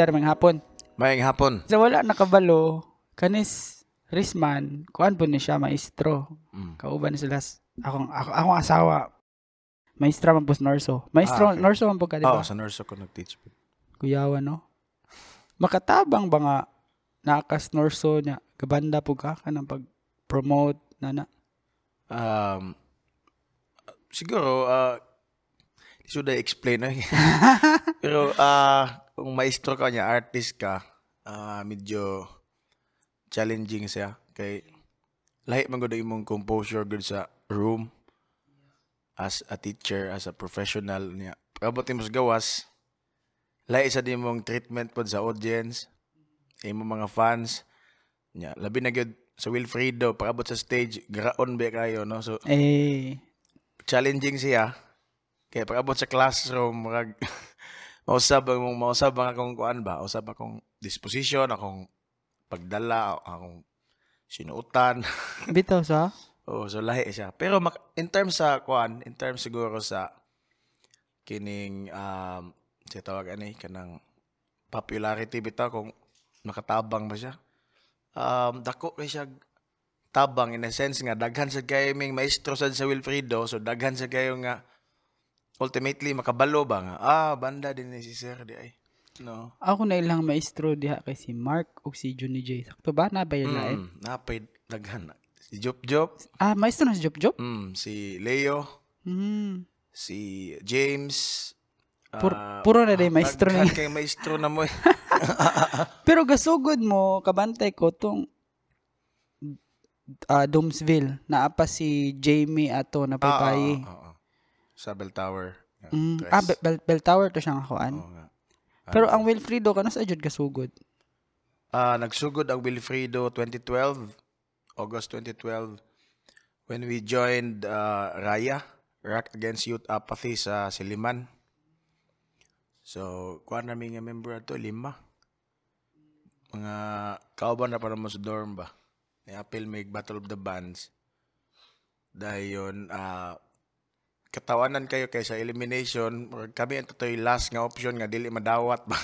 Mister, mga hapon. Mayang hapon. Sa wala nakabalo, kanis Risman, kuan po ni siya, maestro. Mm. Kauban sila, akong, ako, akong asawa. Maestra man po sa Norso. Maestro, Ah, okay. Norso man po ka, di Oo, ba? sa nurse ako nag-teach. Kuyawa, no? Makatabang ba nga nakas Norso niya, gabanda po ka ka ng pag-promote na na. Um, siguro, uh, should I explain? eh? Pero, ah, kung maestro ka niya, artist ka, ah, medyo challenging siya. Kay, lahi man gud imong composure good sa room as a teacher, as a professional niya. Mo sa gawas, lahi sa di mong treatment pod sa audience, imong mga fans, niya. Labi na gyud sa Wilfredo, pagabot sa stage, graon ba kayo, no? So, Eh, challenging siya. Kaya pag abot sa classroom, marag, mausab ang mausab ang akong kuan ba? Usab akong disposition, akong pagdala, akong sinuutan. bitaw sa? oh, so lahi siya. Pero mak- in terms sa kuan, in terms siguro sa kining um siya tawag ani kanang popularity bitaw kung nakatabang ba siya. Um dako kay siya tabang in a sense nga daghan sa kay ming maestro sad sa Wilfredo so daghan sa kayo nga ultimately makabalo ba nga ah banda din ni si Sir di ay no Ako na ilang maestro diha kay si Mark ug si Johnny J. Sakto ba? Nabayan na eh. mm, napay daghan si Jop Jop Ah, maestro na si Jop Jop? mm, si Leo Hmm. si James Pur- ah, puro na day maestro daghan ni. kay maestro na mo. Pero gasugod mo, kabantay ko tong ah Domsville. Naapa si Jamie ato na Ah, paypayi. ah, ah, ah. Sa Bell Tower Yeah, Mm, tres. ah, Bell, Bell Tower to siyang hakuan. Oo nga. Pero ang Wilfredo kanos ajud gasugod. Ah, nagsugod ang Wilfredo 2012, August 2012, when we joined uh, Raya, Rock Against Youth Apathy sa Siliman. So, kuha namin nga member ato, lima. Mga kauban na para mo sa dorm ba? I-appeal may Battle of the Bands. Dahil yun, ah, katawanan kayo kaysa elimination or kami ang totoy last nga option nga dili madawat ba?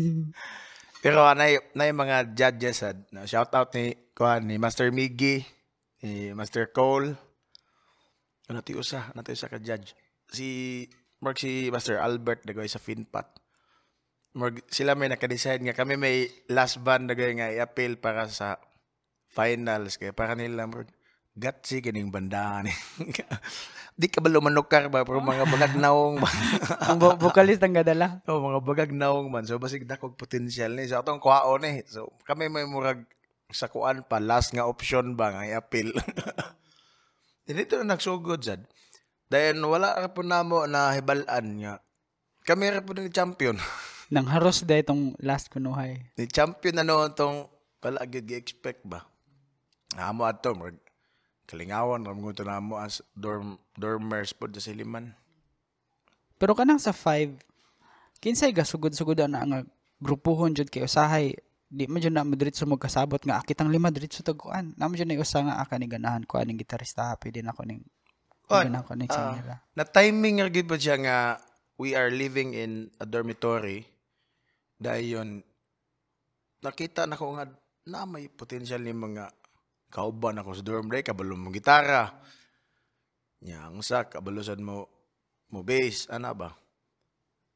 Pero na na mga judges sad na shout out ni kuan ni Master Miggy ni Master Cole. Ano ti usa? Na usa ka judge? Si Mark si Master Albert dagay sa Finpat. Mark, sila may naka-decide nga kami may last band dagay nga i-appeal para sa finals. Kaya para nila Mark, gatsi kining bandahan di ka ba lumanukar ba pero mga bagagnaong ba ang vo- vocalist ang gadala. Oh, mga bagagnaong man. So, basig dakog potential ni. So, atong kuhaon eh. So, kami may murag sa kuan pa. Last nga option ba nga i-appeal. Dito na nagsugod, sad. Dahil wala ra po namo na hibalaan nga. Kami ra po ni champion. Nang haros da itong last kunuhay. ni champion na noon tong wala gyud gi-expect ba. Amo ato, murag kalingawan ram ko na mo as dorm dormers pod sa Siliman. Pero kanang sa five, kinsay gasugod-sugod na nga grupuhon jud kay usahay di man jud na mo kasabot nga akitang lima dritso taguan. Namo jud na usa nga aka ni ganahan ko aning gitarista happy din ako ning Oh, ganahan ko ning ah, nila. na timing nga gid ba siya nga we are living in a dormitory dahil yun nakita na ko nga na may potential ni mga kauban ako sa dorm day kabalo mo gitara. Nya ang sa kabalosan mo mo bass ana ba?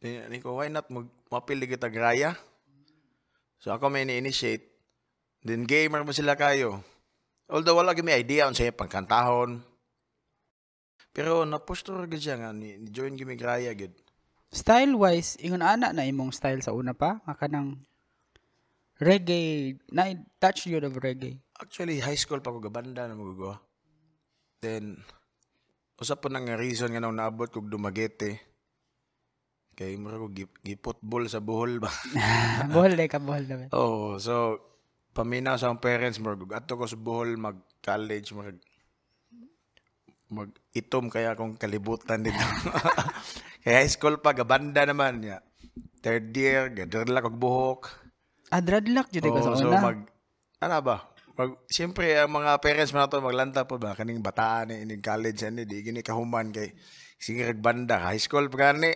Ni, ko why not mo mapili kita graya? So ako may ni-initiate. Then gamer mo sila kayo. Although wala may idea unsay pagkantahon. Pero na-push to gid siya nga ni, join gyud mi graya gid Style wise, ingon ana na imong style sa una pa, nga kanang reggae, na touch yun of reggae. Actually, high school pa ko gabanda na magagawa. Then, usap po nga reason nga nung naabot kog dumagete. Kay mo ko gi- gi-football sa buhol ba. buhol day ka, buhol naman. oh, so paminaw sa parents mo kog ato ko sa buhol mag college mag mag itom kaya akong kalibutan dito. kay high school pa gabanda naman niya. Third year, gadrla kog buhok. Ah, dreadlock jud ka sa Oo, so una. mag, ano ba? Mag, siyempre, ang mga parents mo na to, maglanta po ba? Kaning bataan ni in college, ani, di gini kahuman kay sige banda. High school pa gani.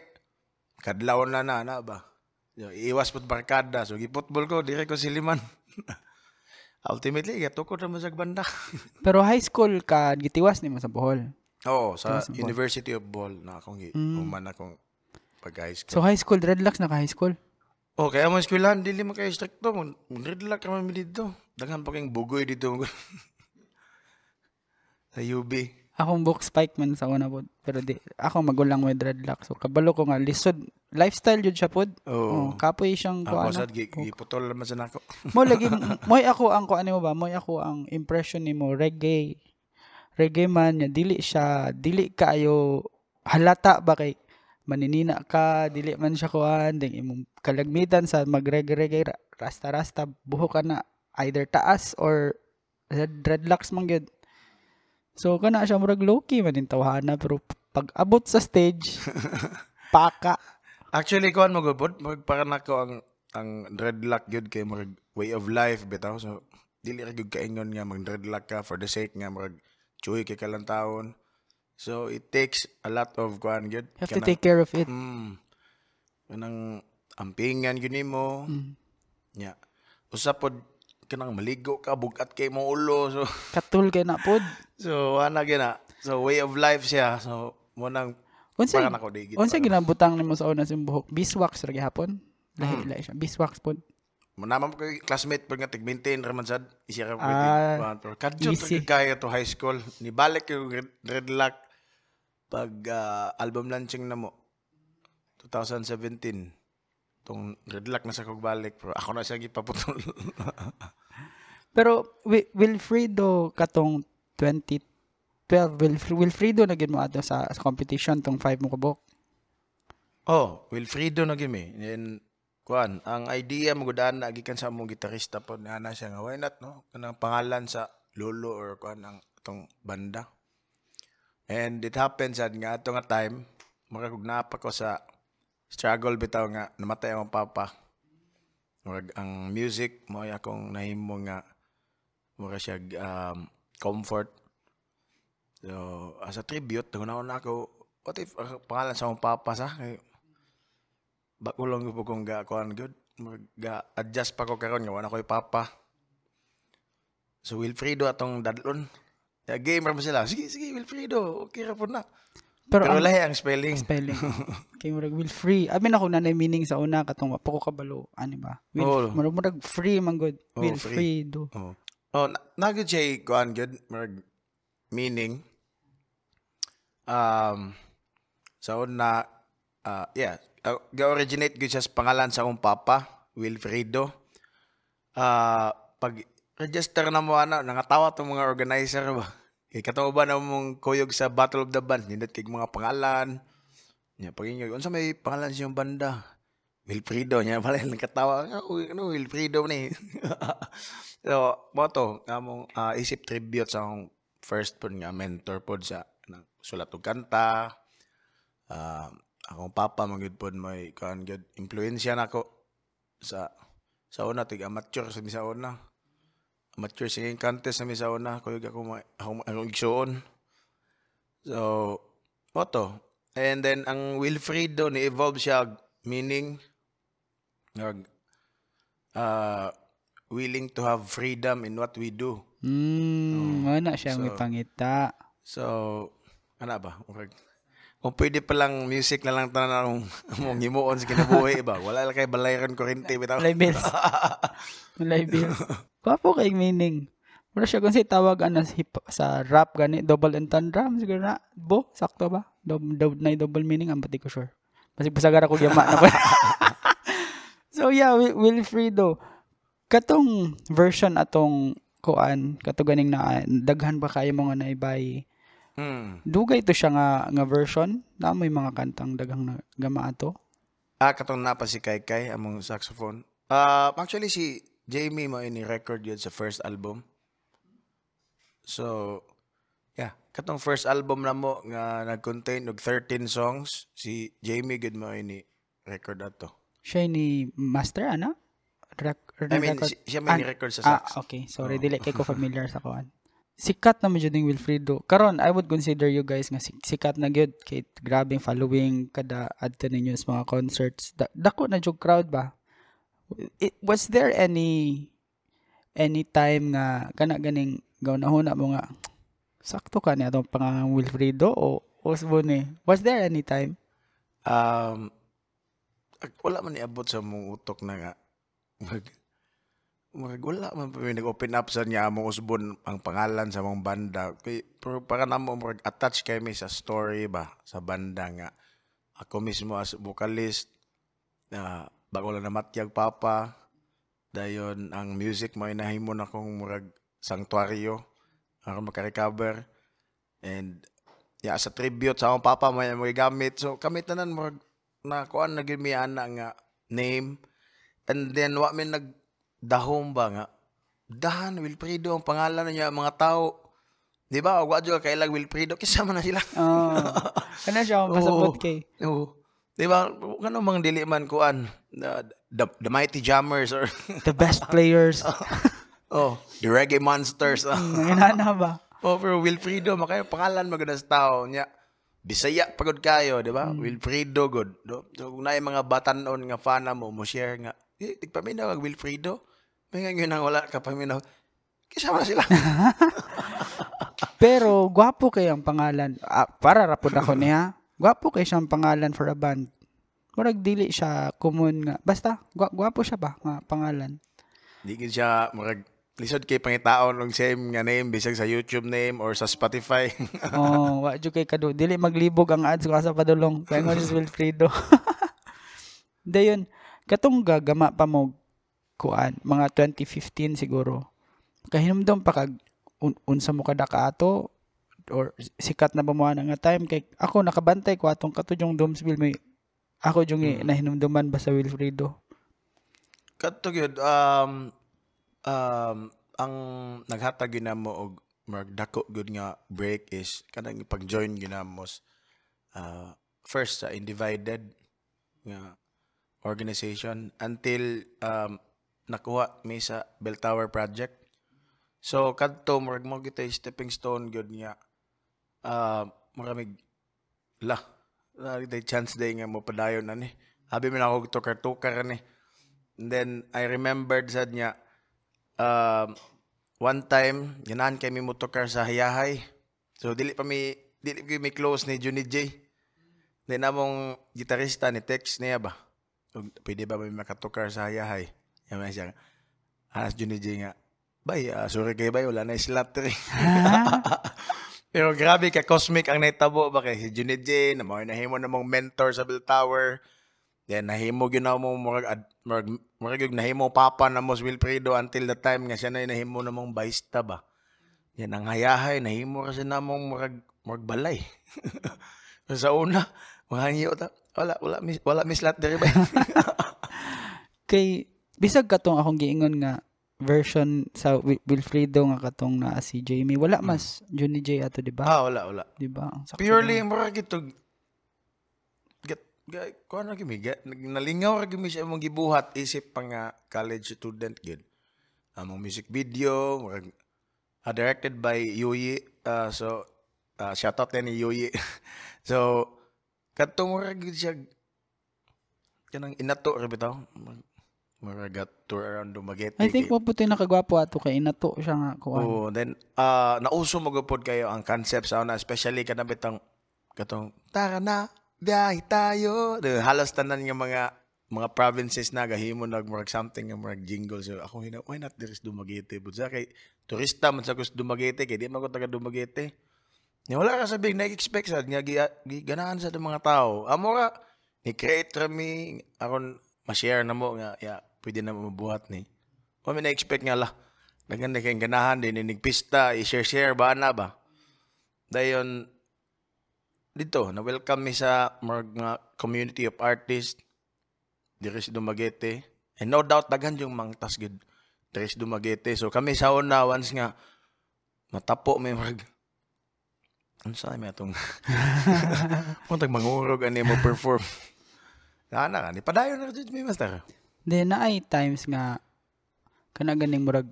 Kadlaw na na, ano ba? Yo, iwas pud barkada. So giputbol ko dire ko siliman. Ultimately, gato ko naman sa banda. Pero high school ka gitiwas nimo sa Bohol. Oo, sa Tiwas ball. University of Ball na akong gi- human akong pag high school. So high school dreadlocks na ka high school. Oh, kaya mo eskwelahan, dili mo kayo stricto. Red lock naman mi dito. Daghan pa kayong bugoy dito. sa UB. Akong book spike man sa una pod. Pero di ako magulang mo dreadlocks. So kabalo ko nga lisod lifestyle jud siya pod. Oo. Oh, kapoy siyang Ako kuan. sad, gi- giputol naman sa nako. mo lagi moy ako ang kuan mo ba? Moy ako ang impression nimo reggae. Reggae man nya dili siya dili kaayo halata ba kay maninina ka dili man siya kuan ding imong kalagmitan sa magreggae ra- rasta rasta buhok ka na either taas or red, dreadlocks man gyud. So kana siya murag low key man tawhana pero pag abot sa stage paka Actually, kuhan mo gubod, magpara na ko ang ang dreadlock gyud kay mag way of life bitaw. So dili ra gyud kaingon nga mag dreadlock ka for the sake nga mag chuy kay kalang taon. So it takes a lot of kuhan gyud. you have to take care of it. Mm. Kanang ampingan gyud nimo. Mm. Nya. Usa pod kanang maligo ka bugat kay mo ulo. So Katul kay na pod. so ana gina. So way of life siya. So mo nang Unsay para nako digit. Unsa ginabutang nimo sa una sa buhok? Beeswax ra gihapon? Lahi lahi siya. Beeswax pod. Mo naman ko classmate pag nga tig-maintain raman sad isya ka pwede. Ah, pero kadyo kaya to high school. Ni balik yung red, red lock pag ah, album launching na mo 2017 tong red lock na sa kog balik pero ako na siya gipaputol. Pero Wi- Wilfredo katong 2012 Wilf- Wilfredo na gid mo ato sa, sa competition tong 5 mo kabok. oh, Wilfredo na gimi. Then kuan, ang idea mo gudaan na gikan sa mong gitarista po na na siya nga why not no? Kanang pangalan sa lolo or kuan ang itong banda. And it happens sad nga ato nga time makakugna pa ko sa struggle bitaw nga namatay ang papa. Murag ang music mo akong nahimo nga mura siya um, comfort. So, as a tribute, nagunaon na ako, what if ang pangalan sa akong papa sa? Kay, bakulong ko kung ga kuan good. Ga adjust pa ko karon nga wala ko'y papa. So Wilfredo atong dadlon. Ya game ra mo sila. Sige, sige Wilfredo. Okay ra po na. Pero, Pero ang lahi ang spelling. spelling kay murag Wilfree. Abi na ko na meaning sa una katong wa pa ko kabalo ani ba? Wil, Oo. murag murag free man good. Oo, Wilfredo. Oh. Oh, na, na good siya kuan good marag meaning um sa una uh, yeah, uh, ga-originate good siya sa pangalan sa akong papa, Wilfredo. Ah, pag register na mo ana, nangatawa tong mga organizer ba. Kay katawa ba na mong kuyog sa Battle of the Band, nindot kay mga pangalan. Nya pag inyo, unsa may pangalan siyang banda? Wilfredo nya pala lang katawa. Oh, ano Wilfredo ni. so, mo to, among ah, isip tribute sa akong first pod nga mentor pod sa nang sulat og kanta. Ah, akong papa magud pod may kan gud impluwensya nako sa sa una tig amateur sa sa una. Amateur singing contest sa mi sa una kuyog ako akong igsuon. So, mo to. And then ang Wilfredo ni evolve siya meaning nag uh, willing to have freedom in what we do. Mm, oh, na siya may so- pangita. So, ano ba? Murag- Kung pwede palang music na lang tanan mong mong himuon sa kinabuhi ba? Wala lang kay balayran kurente bitaw. Malay bills. Malay bills. Kwapo kay meaning. Wala siya kung si tawag ana sa rap gani double entendre siguro na bo sakto ba? Double, double, na double meaning ang pati ko sure. Basig pasagara ko yama na so yeah, Wil- Wilfredo. Katong version atong kuan kato ganing na daghan ba kayo mga naibay Hmm. dugay to siya nga nga version na may mga kantang daghang gama ato Ah, katong napa si Kai Kai among saxophone. Ah, actually si Jamie mo ini record yun sa first album. So, yeah, katong first album na mo nga nag-contain og 13 songs, si Jamie gud mo ini record ato. siya ni master ana Rec- I mean, siya may Ah, ni record sa ah sax. okay sorry dili kay ko familiar sa kuan sikat na jud ning Wilfredo. Karon I would consider you guys nga sik- sikat na gyud kay grabing following kada adto ninyo sa mga concerts. Da- dako na jud crowd ba? It, was there any any time nga kana ganing gaunahuna mo nga sakto ka niya atong pangang Wilfredo o Osborne eh? Was there any time? Um, wala man niabot sa mong utok na nga. Mag, wala man pa nag-open up sa niya among usbon ang pangalan sa mong banda. Kay, pero para na mo mag attach kay mi sa story ba sa banda nga. Ako mismo as vocalist na bago lang namatyag papa dayon ang music mo inahimon akong murag sanctuaryo aron maka-recover and ya sa tribute sa akong papa may mga gamit so kami tanan murag na kuan na nga name and then wa mi nag dahom ba nga dahan Wilfredo ang pangalan niya mga tao di ba wa jud kailag Wilfredo kisa man na sila Oh. kana siya pasabot Oo. kay. Oo. Di ba? Ano mang dili man kuan? The, the, the Mighty Jammers or The best players. oh, the Reggae Monsters. Nanginana ba? oh pero Wilfredo, makayo pangalan maganda sa tao niya. Bisaya pagod kayo, di ba? Wilfredo good. So kung naay mga batanon nga fan mo, mo share nga, eh, tigpaminaw ang Wilfredo. May nga yun ang wala ka paminaw. Kisa man sila. Pero gwapo kay ang pangalan. Ah, para rapod ako niya. Gwapo kay siyang pangalan for a band. Murag dili siya common nga. Basta gwa- gwapo siya ba nga pangalan. Di gid siya murag lisod kay pangitaon og same nga name bisag sa YouTube name or sa Spotify. oh, wa jud kay kado. Dili maglibog ang ads ko sa padulong. Paingon si Wilfredo. Dayon, katong gagama pa mo kuan mga 2015 siguro. Kahinumdom pa kag un- unsa mo kada kaato or sikat na ba mo nga time kay ako nakabantay ko atong katudjong Domsville may ako jung mm. nahinumduman ba sa Wilfredo. Kadto gyud um um ang naghatag gyud namo og marag dako gyud nga break is kanang ipag-join gyud namo s- uh, first sa Individed nga organization until um nakuha mi sa Bell Tower project. So kadto murag mo kita stepping stone gyud nga uh, maramig la day chance day nga mo padayon ani. Abi man ako tukar-tukar ani. And then I remembered sad niya um, one time ganahan kay mi motokar sa Hayahay. So dili pa mi dili ko mi close ni Juni J. Then namong gitarista ni text niya ba. Pwede ba may makatokar sa Hayahay? Yan man siya. Anas Juni J nga. Bay, ah, sorry kay bay, wala na slot rin. Pero grabe ka cosmic ang naitabo ba kay si Juni J, na mga nahimo na mong mentor sa Bill Tower. Then nahimo gyud na mo murag murag murag gyud nahimo papa na mo si Wilfredo until the time nga siya na nahimo na mong baista ba. Yan ang hayahay nahimo kasi na mong murag murag balay. sa una, mga hiyo ta. Wala wala mis wala mislat diri ba. Kay bisag katong akong giingon nga version sa Wi- Wilfredo nga katong na si Jamie wala mas Johnny J ato di ba? ah, wala wala. Di ba? Purely lang. murag ito get ko ano gimi nalingaw ra gimi siya mong gibuhat isip pa nga college student gid. Among music video murag ah, directed by Yuyi ah, so uh, shout out ni Yuyi. so kadto murag gid siya kanang inato ra bitaw. Murag got tour around Dumaguete. I think mo putoy nakagwapo ato kay inato siya nga kuan. Oo, then uh, nauso mo gupod kayo ang concept sa una, especially kada bitang katong tara na, biyahe tayo. The, halos tanan nga mga mga provinces na gahimo nag murag something nga murag jingle so ako hina why not there's Dumaguete but sa kay turista man sa gusto Dumaguete kay di man ko taga Dumaguete Nya wala ka sabing na-expect sa nga ganahan sa mga tao amo ra ni create ra mi aron ma-share na mo nga ya pwede na mabuhat ni Wa mi na-expect nga lah Naganda kayong ganahan din, nigpista, i-share-share ba na ba? Dayon, dito, na-welcome mi sa mga community of artists, diri sa Dumaguete. And no doubt, daghan yung mga tasgid diri sa Dumaguete. So kami sa una, once nga, matapo may mag, ano sa may atong, muntag mangurog, ano mo perform. Nana ka, ni padayon na dito may master. Then na ay times nga kana ganing murag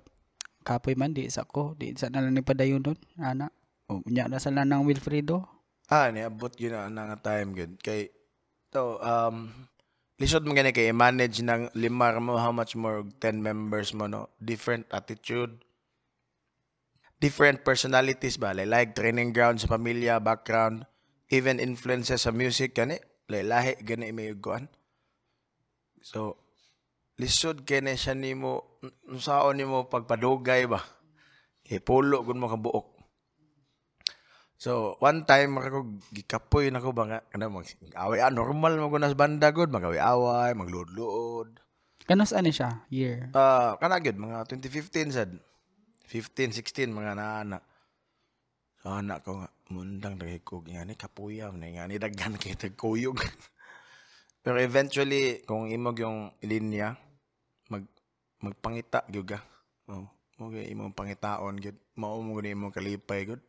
kapoy man di sa ko di sa nalang ni padayon doon ana. O nya na sa lanang Wilfredo Ah, niabot yun na na nga time good. Kay, to, um, lisod mo gani kay manage ng lima mo how much more og 10 members mo no? Different attitude. Different personalities ba like, like training ground sa pamilya background even influences sa music gani. Like, lahi gani may uguan so lisod kay siya nimo unsaon nimo pagpadugay ba ipulo gud mo kabuok So, one time, ako, gikapoy na ko ba nga, ano, mag, away, ah, normal mo na sa banda, good, mag-away-away, magluod-luod. kanos ani siya year Ah, kana gyud mga 2015 sad. 15, 16 mga naana. So anak ko nga mundang dagay ko nga ni kapuyam na nga ni daghan kay tagkuyog. Pero eventually kung imog yung linya mag magpangita gyud ka. Oh, gyud imong pangitaon gyud. Mao mo gyud imong kalipay gyud.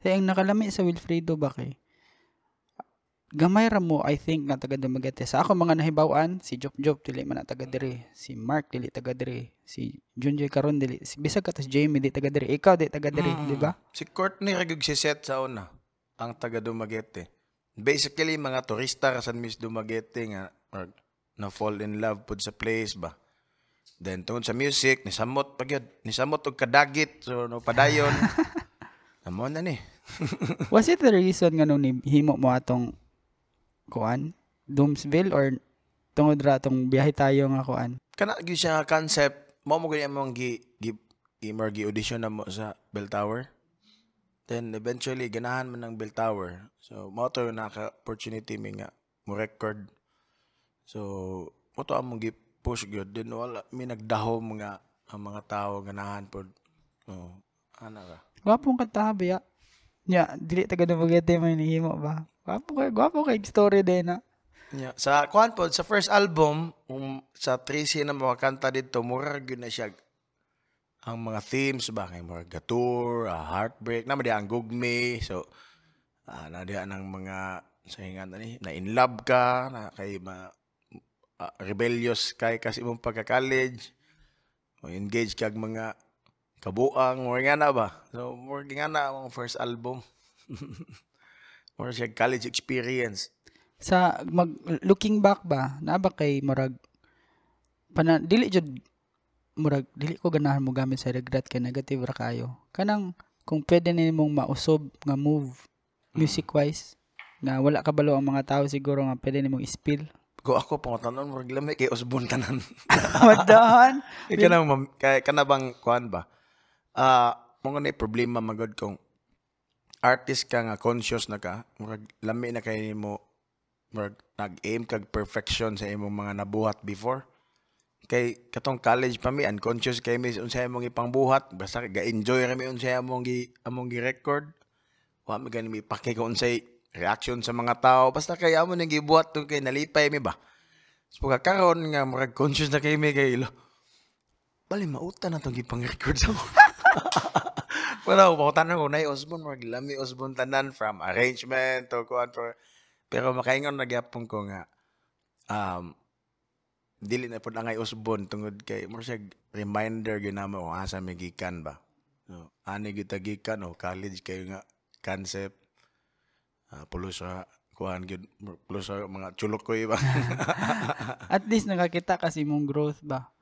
Kaya ang nakalami sa Wilfredo ba kay gamay ra mo I think na taga Dumaguete. Sa ako mga nahibawan si Jop Jop dili man na taga diri, si Mark dili taga diri, si Junjoy karon dili, si bisag ka Jamie di taga diri, ikaw di taga diri, di ba? Si Courtney ragig si set sa una ang taga Dumaguete. Basically mga turista ra sa Miss Dumaguete nga or, na fall in love pud sa place ba. Then tungod sa music ni samot pagyud, ni samot og kadagit so no padayon. Amo na ni. Was it the reason nga nung himo mo atong kuan Doomsville or tungod ra tong biyahe tayo nga kuan? Kana gyud siya nga concept mo mo gyud among gi gi gi audition na mo sa Bell Tower. Then eventually ganahan man ng Bell Tower. So mo to naka opportunity mi nga mo record. So mo to among gi push gyud then wala mi nagdahom nga ang mga tao ganahan pod. Oh, ana ka. Gwapong kanta biya. Nya, dili taga Dumaguete man himo ba? Gwapo kay gwapo kay story din na. Yeah. Sa kuan pod sa first album um, sa Tracy na mga kanta dito mura gyud na siya ang mga themes ba kay mga gatur, ah, heartbreak, na ang gugme. So ah na diha ng mga sa hingan ani na in love ka na kay ma ah, rebellious kay kasi imong pagka-college. O engage kag mga kabuang or nga na ba. So more nga na ang first album. more siya college experience. Sa mag looking back ba, naa ba kay murag pana dili jud murag dili ko ganahan mo gamit sa regret kay negative ra kayo. Kanang kung pwede nimong mausob nga move music wise nga wala kabalo ang mga tao siguro nga pwede nimong spill. Ko ako pangutanon mo lami kay Osborne tanan. Kay kana mam- kay kana bang kuan ba? Ah, mo nga ni problema magod kung artist ka nga conscious na ka, murag lami na kay nimo murag nag-aim kag perfection sa imong mga nabuhat before. Kay katong college pa mi unconscious kay mi unsay imong ipangbuhat, basta ga-enjoy ra mi unsay among gi among gi-record. Wa mi gani mi pake kung unsay reaction sa mga tao, basta kay amo nang gibuhat tong kay nalipay mi ba. So pagkakaroon nga murag conscious na kay mi kay ilo. Bali mauta na tong gipang-record sa mo. Wala ko tanan ko nay Osborne murag lami Osborne tanan from arrangement to kuan. Pero makaingon na gyapon ko nga um dili na pud angay Osborne tungod kay mo siya reminder gyud namo kung asa mi gikan ba. No, ani gyud gikan o college kayo nga concept uh, pulos sa kuan gyud pulos sa mga chulukoy ba. At least nakakita kasi mong growth ba.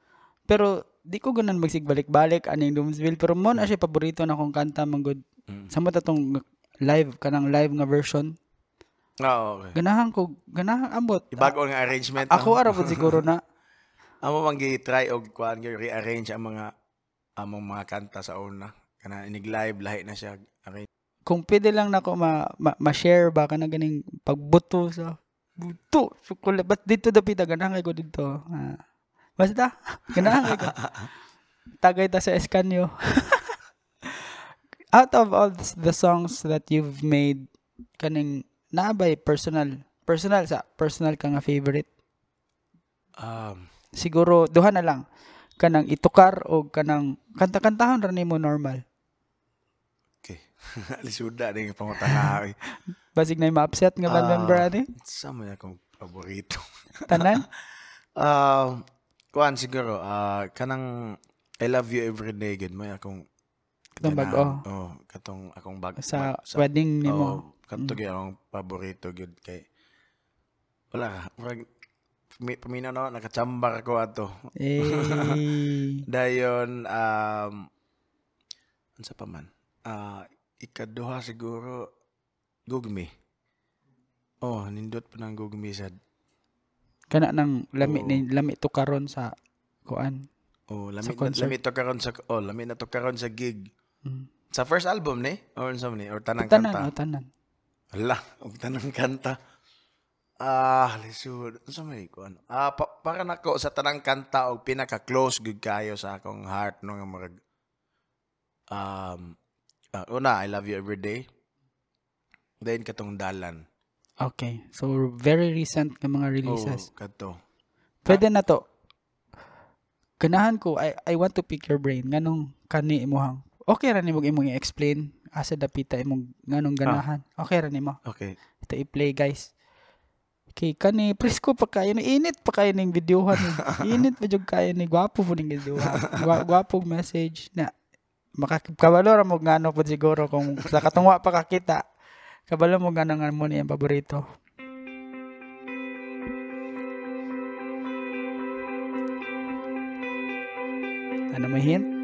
Pero di ko ganan magsigbalik-balik aning Doomsville pero mo na siya paborito na kong kanta manggod. Mm. Sa mo tatong live kanang live nga version. Ah, okay. Ganahan ko, ganahan ambot. Ibago nga arrangement. Ako ara po siguro na Amo man gi-try og kuan gyud rearrange ang mga among mga kanta sa una. Kana inig live lahi na siya arrange. kung pwede lang nako ma, ma, ma-share ba ka na ganing pagbuto sa buto sukula but dito dapat ganahan kay ko dito ah. basta ganahan ko tagay ta sa eskanyo out of all the songs that you've made kaning naabay personal personal sa personal ka nga favorite Um, siguro duha na lang kanang itukar o kanang kanta-kantahon ra nimo normal okay. Lisuda ning pangutana. oy. basig na ma-upset nga band Ah. member ani Sa mo akong paborito. tanan Um, kuan siguro ah kanang I love you every day gud may akong Katong ganahan. bag-o. Oh, katong akong bag Sa, bag- wedding nimo. Oh, kanto gyud akong paborito gyud kay wala murag pami- paminaw na nakachambar ako ato. Eh. Dayon um unsa pa man? Ah ikaduha siguro gugmi. Oh, nindot pa ng gugmi sad. kana nang lami ni lami to karon sa kuan. Oh, lami na, lami to karon sa oh, lami na to karon sa gig. Mm. Sa first album ni or unsa ni or tanang Tanan, kanta. oh, tanan. Ala, og tanang kanta. Ah, lisod. Unsa may ko ano? Ah, pa, para nako sa tanang kanta og pinaka close gud kayo sa akong heart no nga murag um ah, una, I love you every day. Then katong dalan. Okay. So very recent nga mga Oh, releases. kato. Pwede na to. Ganahan ko I I want to pick your brain nganong kani imuhang. Okay ra nimo imong i-explain asa dapita imong nganong ganahan. Okay ra nimo. Okay. Ito i-play guys. Okay, kani presko pa kayo ni init pa kayo ning videohan ni. init pa jud kayo ni gwapo po ning videohan. Gwa, gwapong message na makakabalo ra mo ngano po siguro kung sa katungwa pa kakita. Kabalo mo ngano nga mo ni ang paborito. Ano may hint?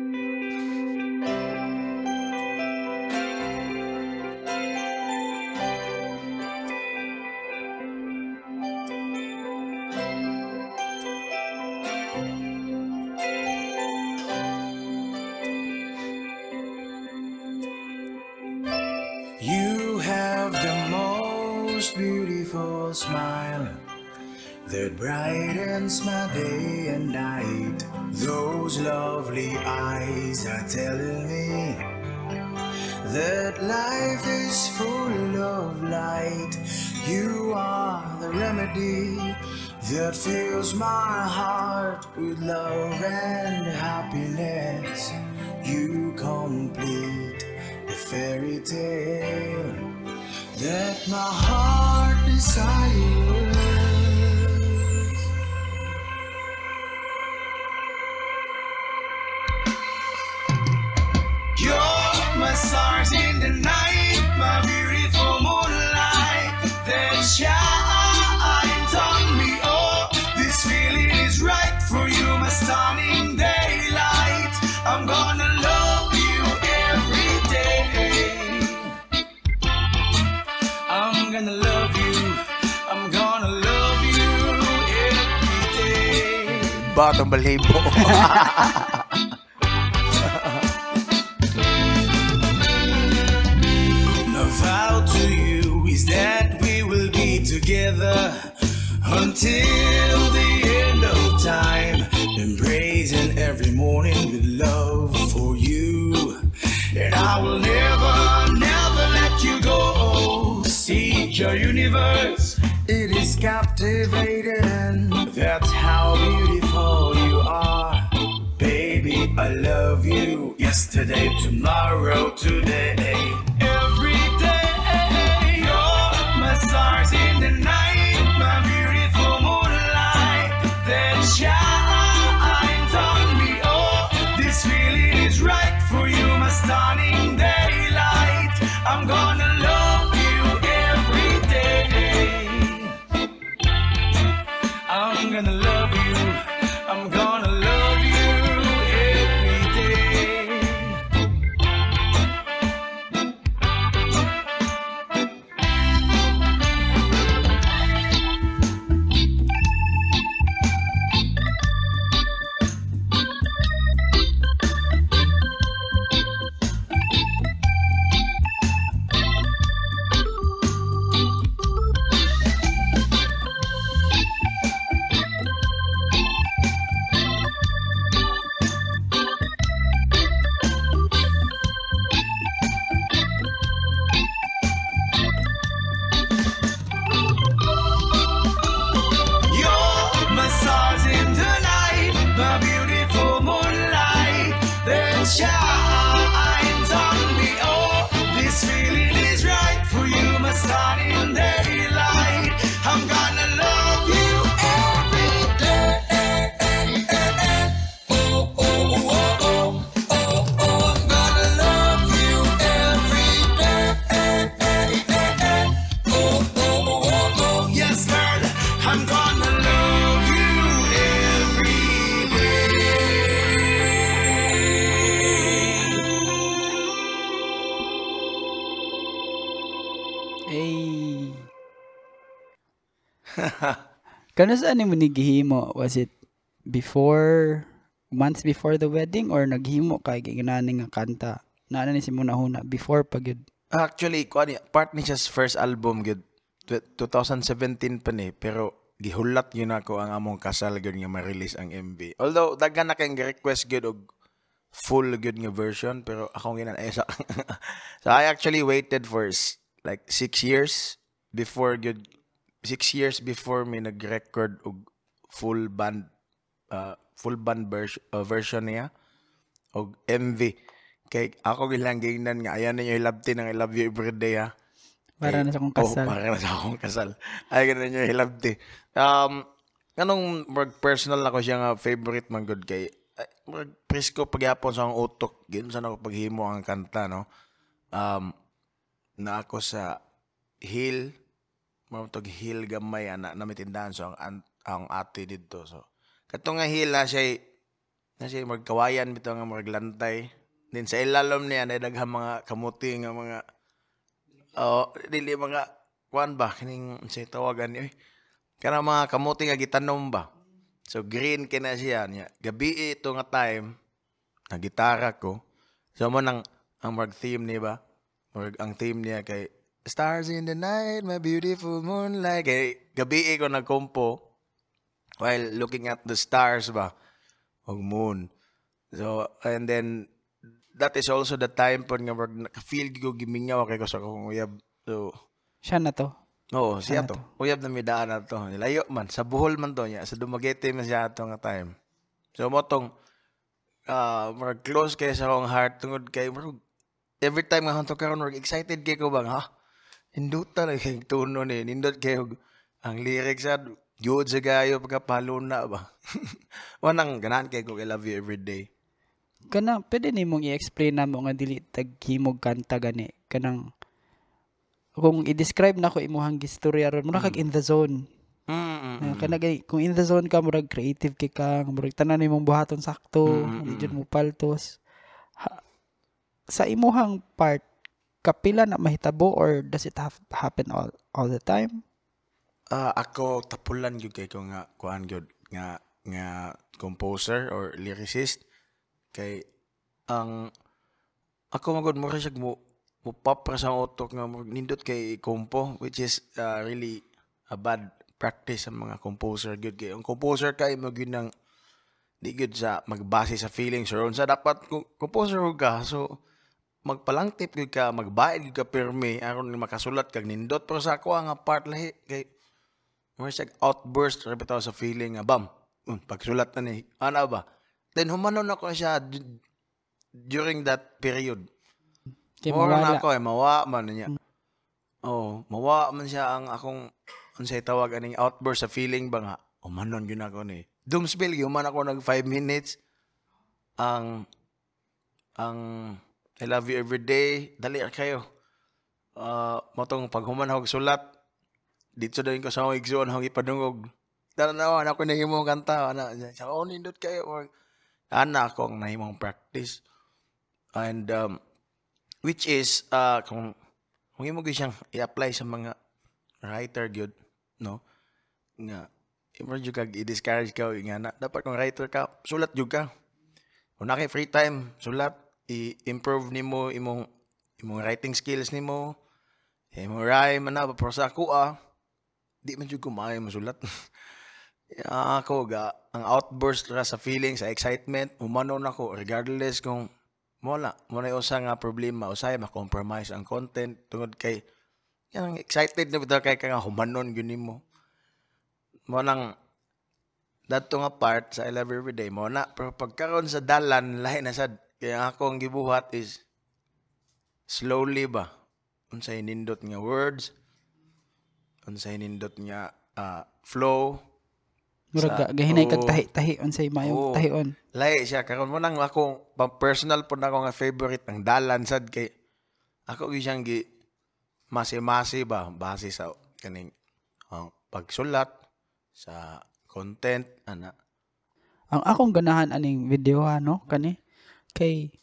in the love. Kano saan mo ni gihimo? Was it before months before the wedding or naghimo kay ginani nga kanta? Naana ni si muna huna before pa gyud. Actually, kuan part ni siya sa first album gud 2017 pa ni pero gihulat yun ako ang among kasal gud nga ma-release ang MV. Although daghan na kay request gud og full good nga version pero ako ginan ay sa So I actually waited for like six years before good six years before me nag-record og full band uh, full band vers- uh, version niya og MV kay ako gilang gingnan nga ayan ninyo ilabti ng I love you every day ha Para Ay, na sa akong oh, kasal. para na sa akong kasal. Ay, ganun yung hilabti. Um, anong mag personal na ko siya nga favorite man good kay ay, mag presko pagyapon sa akong utok gin sa ako paghimo ang kanta no. Um, na ako sa hill tog hill gamay ana na mitindahan so ang an- ang ate didto so kato nga hill na siya na siya magkawayan bitaw nga maglantay din sa ilalom niya na daghang mga kamuti nga mga Oh, dili mga kuan ba kining sa tawagan ni kana mga kamuti nga gitanom ba. So green kina siya niya. Gabi ito nga time na gitara ko. So mo nang ang mag theme ni ba? Mag ang theme niya kay Stars in the night, my beautiful moonlight. Kay gabi ko nagkompo while looking at the stars ba og moon. So and then that is also the time po nga feel ko gimingaw kay ko sa akong uyab. So Siya na to. Oo, siya Ano to. Uyab na midaan na to. Layo man. Sa Bohol man to niya. Sa Dumaguete man siya ato nga time. So mo tong uh, marag close kay sa akong heart tungod kay marag every time nga hanto karon excited kay ko bang ha. Hinduta na kay tuno ni. Nindot kay og- ang lyrics sa Good sa gayo pagkapalo na ba. Wanang ganahan kay ko I love you every day. Kana pwede nimong i-explain namo nga dili taghimog kanta gani kanang kung i-describe na ko imuhang gistorya ron mura kag in the zone. Mm. Uh, kana gani kung in the zone ka murag creative kay ka murag tanan nimong buhaton sakto, Mm, mm jud mo paltos. Ha- sa imuhang part kapila na mahitabo or does it have happen all all the time? Ah, ako tapulan gyud kay ko nga kuan gyud nga nga composer or lyricist. Kay ang ako magod mo siya mo mo pop ra sa utok nga nindot kay kompo which is ah, really a bad practice sa mga composer. Gyud kay ang composer kay mo gyud nang di gyud sa magbase sa feelings. Or unsa dapat composer ka. So magpalangtip gyud ka magbayad gyud ka pirmi aron ni makasulat kag nindot pero sa ako nga part lahi kay mo siya outburst ra bitaw sa feeling nga bam um, pagsulat na ni ana ba then humanon ako siya d- during that period Kay mawala. na ako eh, mawa man niya. Oh, mawa man siya ang akong unsay tawag aning outburst sa feeling ba nga. Umanon gyud ako ni. Doomsbill human ako nag 5 minutes. Ang ang I love you every day. Dali kayo. Ah, motong paghuman og sulat. Dito din ko sa akong igsoon akong ipadungog. Tanawan ako na himong kanta ana sa oh nindot kayo or ana ako ang nahimong practice. And um, which is uh, kung kung gyud siyang i-apply sa mga writer gyud no nga imo jud kag i-discourage ka nga na dapat kung writer ka sulat jud ka kung na kay free time sulat i-improve nimo imong imong writing skills nimo imong rhyme na pero sa ako ah di man jud ko maayo masulat. Ako ga ang outburst ra sa feeling sa excitement umanon ako regardless kung wala mo na usa nga problema usay ma-compromise ang content tungod kay yan excited na bitaw kay ka nga humanon gyud nimo. Mo nang dadto nga part sa I love every day mo na pero pagkaron sa dalan lahi na sad kaya ako ang gibuhat is slowly ba unsay nindot nga words unsay nindot nga ah, flow Murag gahinay kag tahi-tahi unsay mayong Oo. tahion. Lahi siya karon mo nang ako pang personal po na ako nga favorite ng dalan sad kay ako gyud siyang gi masi-masi ba base sa kaning ang pagsulat sa content ana Ang akong ganahan aning video ha, no? Kani kay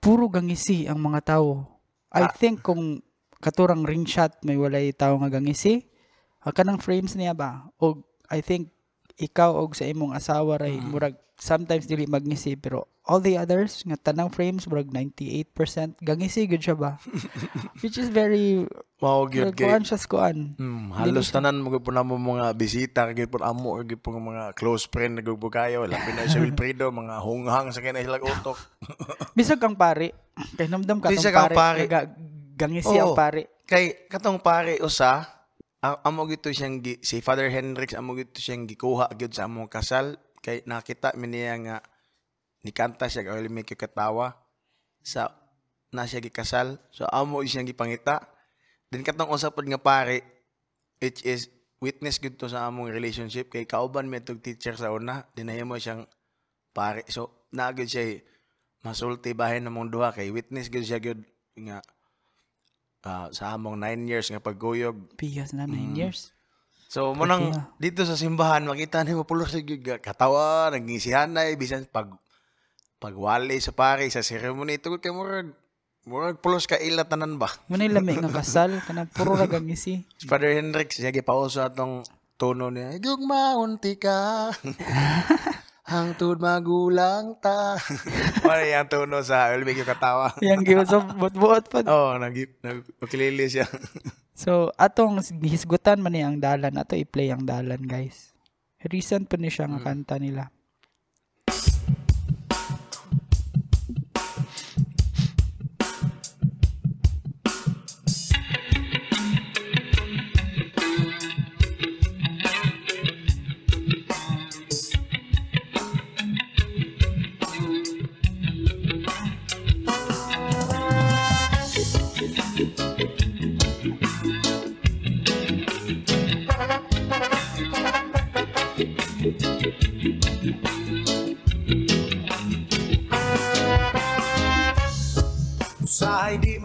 puro gangisi ang mga tawo. I Ah. think kung katurang ring shot may walay tawo nga gangisi, ang kanang frames niya ba? O I think ikaw og sa imong asawa ray Mm. murag sometimes dili magngisi pero all the others nga tanang frames murag 98% gangisi gud siya ba? Which is very mao gyud kay kuan siya kuan. Hmm, halos tanan mo po na mo mga bisita kay po amo or gyud po nga mga close friend nagugbo kayo labi na si Wilfredo mga hunghang sa kinay silang utok Bisag ang pare. Kay namdam ka Bisag tong pare. pare. gangisi ang pare. kay katong pare usa amo gito siyang si Father Hendrix amo gito siyang gikuha gyud sa among kasal kay nakita mi niya nga ni kanta siya kay may katawa. Sa na siya gikasal. So amo siyang gipangita. Then katong usa pod nga pare which is witness gud to sa among relationship. Kay kauban mi tog teacher sa una dinahimo siyang pare so naagid siya eh, masulti bahin namong duha. Kay witness gud siya gud nga ah, sa among nine years nga pagguyog. Piyas na 9 Mm. years. So mo nang Kaya- dito sa simbahan makita ni mo pulos sa katawa nagngisihan na bisan pag pagwali sa pare sa ceremony tugod kay murag murag pulos ka ila tanan ba. Muna lami nga kasal, kanang puro ra gangisi. Si Father Hendrix siya gipauso atong tono niya. Gugmaunti ka. Hangtod magulang ta. Wala yung tono sa Ulbig yung katawa. Yang giusap buot-buot pa. Oo, oh, nag, nagpakilili siya. So, atong hisgutan man ni ang dalan. Ato i-play ang dalan, guys. Recent pa ni siya nga kanta nila.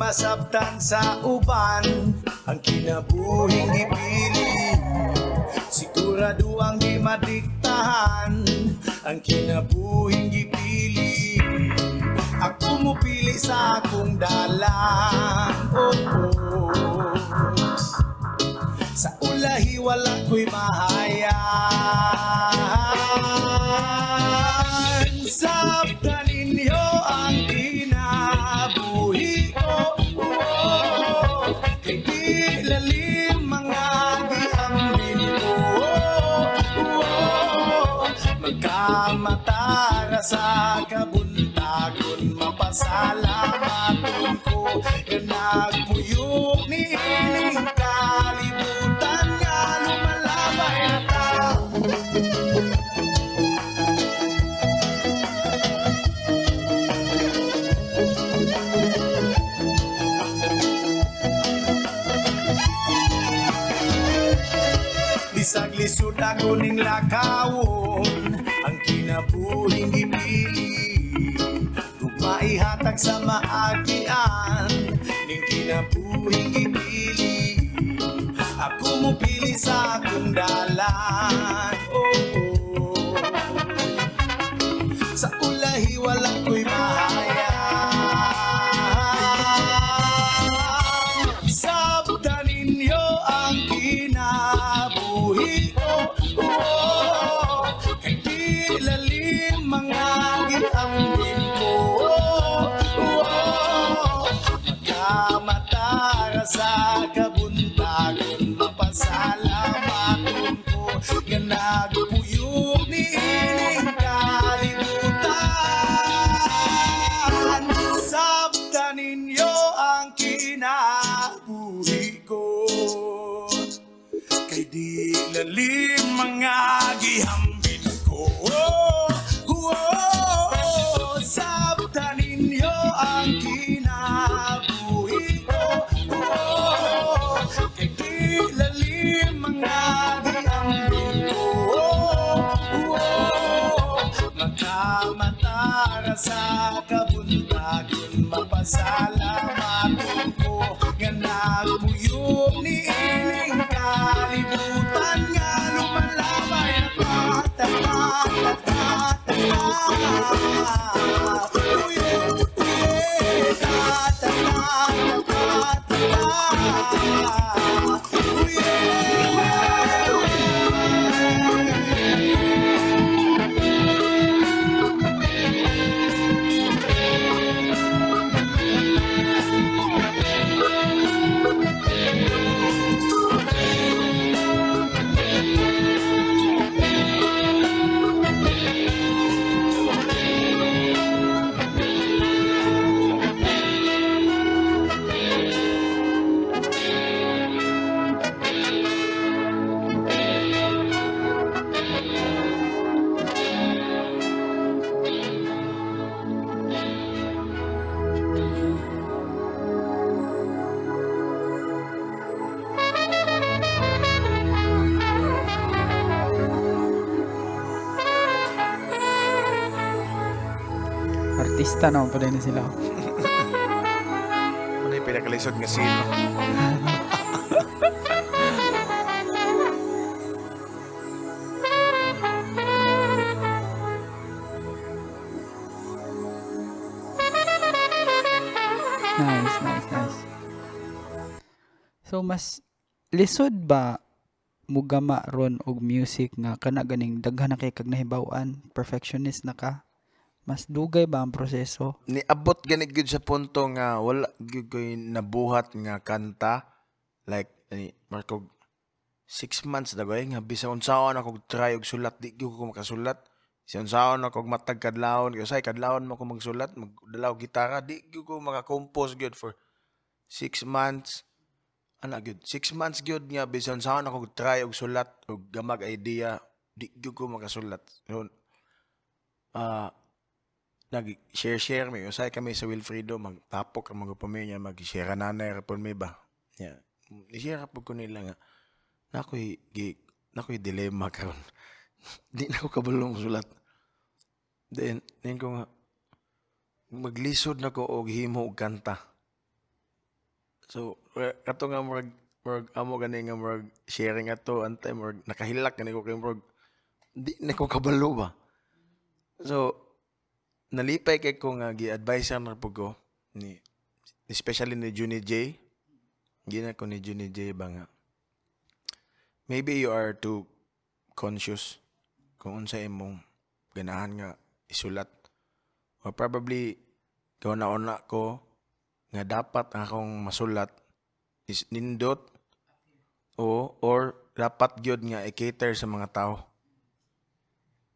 Masabtan sa uban. Ang kinabuhing ipili Sigurado ang di madiktahan. Ang kinabuhing ipili Ako mo pili sa akong dalan oh, oh. Sa ulahi wala ko'y mahayan Sabta ninyo ang Mapasalamaton ko. Na nagpuyok ni ining kalibutan Nga lumalabay na tao Bisag lisod ako ning lakawon maihatag sa maagian. Ning kinabuhing ipili Ako mo pili sa akong artista na pa rin sila. Ano yung pinakalisod nga sino? Nice, nice, nice. So mas lisod ba mugama ron og music nga kana ganing daghan na kay kag nahibaw-an, perfectionist na ka? Mas dugay ba ang proseso? Niabot ganit gyud sa punto nga wala gyud ko'y nabuhat nga kanta. Like, ani, Marco, six months na ko'y nga bisa unsaon ako try og sulat, di gyud ko makasulat. Sa unsaon ako matag kadlawon, kaya say kadlawon mo ko magsulat, magdalaw gitara, di gyud ko makakompose gyud for six months. Ana gyud, six months gyud nga bisan unsaon ako try og sulat og gamag idea, di gyud ko makasulat. So, ah nag-share-share mi. Usay kami sa Wilfredo, magtapok ang mga pamilya, mag-share nanay, rapon may ba. Yeah. I-share po ko nila nga, nakoy, gi, nakoy dilemma karon Di na ko kabulong sulat. Then, then ko nga, maglisod na ko og himo og kanta. So, kato nga murag, murag, amo gani nga murag sharing ato, antay murag, nakahilak gani ko kay murag, di na ko kabalo ba. So, nalipay kay ko nga gi-advise na po ko ni especially ni Juni J. Gina ko ni Juni J ba nga. Maybe you are too conscious kung unsa imong ganahan nga isulat. Or probably kung nauna ko nga dapat akong masulat is nindot o or dapat gyud nga i-cater sa mga tao.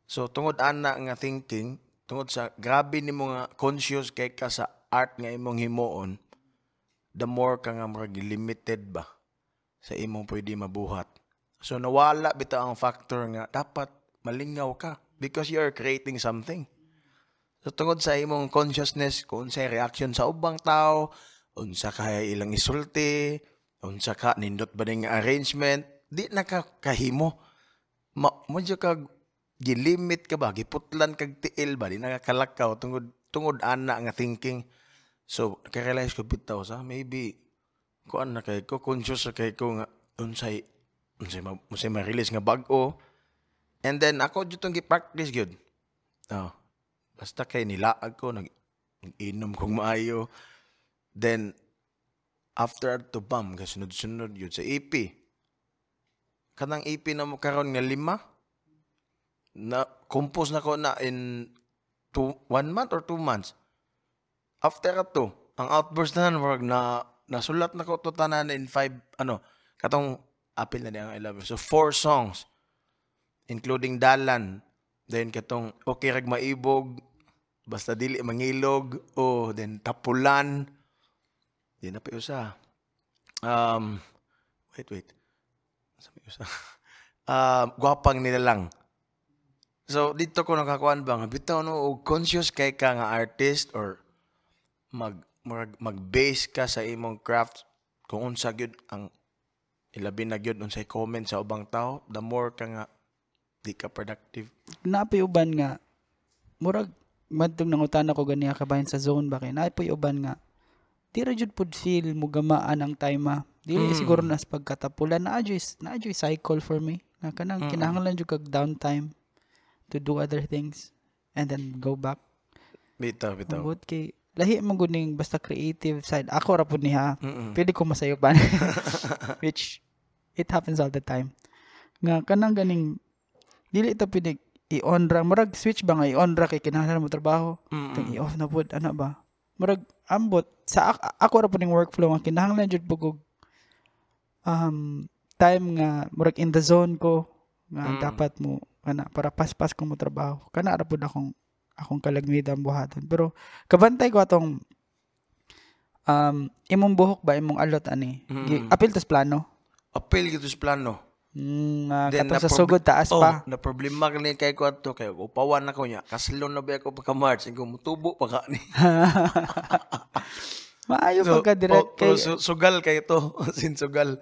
So tungod ana nga thinking, tungod sa grabe ni nga conscious kay ka sa art nga imong himuon, the more ka nga murag limited ba sa imong pwede mabuhat. So nawala bitaw ang factor nga dapat malingaw ka because you are creating something. So tungod sa imong consciousness, kung sa reaction sa ubang tao, unsa kay ilang isulti, unsa ka nindot ba ning arrangement, di na ka kahimo. Ma, mo kag gilimit ka ba? Giputlan kag tiil ba? Di nakakalakaw tungod tungod ana nga thinking. So nakarealize ko bitaw sa maybe kuan na kay ko conscious na kay ko nga unsay unsay ma, unsay ma-release nga bag-o. And then ako jud tong gi-practice gyud. Oh basta kay nilaag ko nag inom kong maayo. Then after to bam kasunod-sunod yun sa EP kanang EP na mo karon nga lima na compose na ko na in two, one month or two months. After ato, ang outburst na work na nasulat na ko to tanan in five, ano, katong apil na niya ang I love you. So, four songs, including Dalan, then katong Okay Rag Maibog, Basta Dili Mangilog, oh, then Tapulan, di na pa usa. Um, wait, wait. Sabi usa. Um, gwapang nila lang. So dito ko nakakuan ba nga bitaw no og conscious kay ka nga artist or mag mag, mag-base ka sa imong craft kung unsa gyud ang ilabi na gyud unsay comment sa ubang tao the more ka nga di ka productive Naapay uban nga murag madtong nangutana ko ganiya kabahin sa zone ba kay naapay uban nga di ra jud pud feel mo gamaan ang time ah. Dili Mm. siguro nas pagkatapulan na adjoy na adjoy cycle for me. Na kanang Mm-mm. kinahanglan jud kag downtime to do other things and then go back. bitaw bitaw Mabot kay lahi man gud ning basta creative side. Ako ra pud ni ha. Mm-mm. Pwede ko masayo pa. Which it happens all the time. Nga kanang ganing dili ito pwede i-on ra murag switch ba nga i-on ra kay kinahanglan mo trabaho. Tang i-off na pud ana ba. Murag ambot sa ak- ako ra pud ning workflow nga kinahanglan jud pug og, um time nga murag in the zone ko nga Mm. dapat mo ana para paspas ko mo trabaho. Kana ra pud akong akong kalagmitan buhaton. Pero kabantay ko atong um imong buhok ba imong alot ani. Mm. Apil tos plano. apil gito plano Mm, nga Then, katong sa sugod taas oh, pa. na problema kani kay ko ato kay upawan ako niya kaslon na ba ako pagka March ko mutubo pa ka ni Maayo so, pagka direct oh, kay su- sugal kay to sin sugal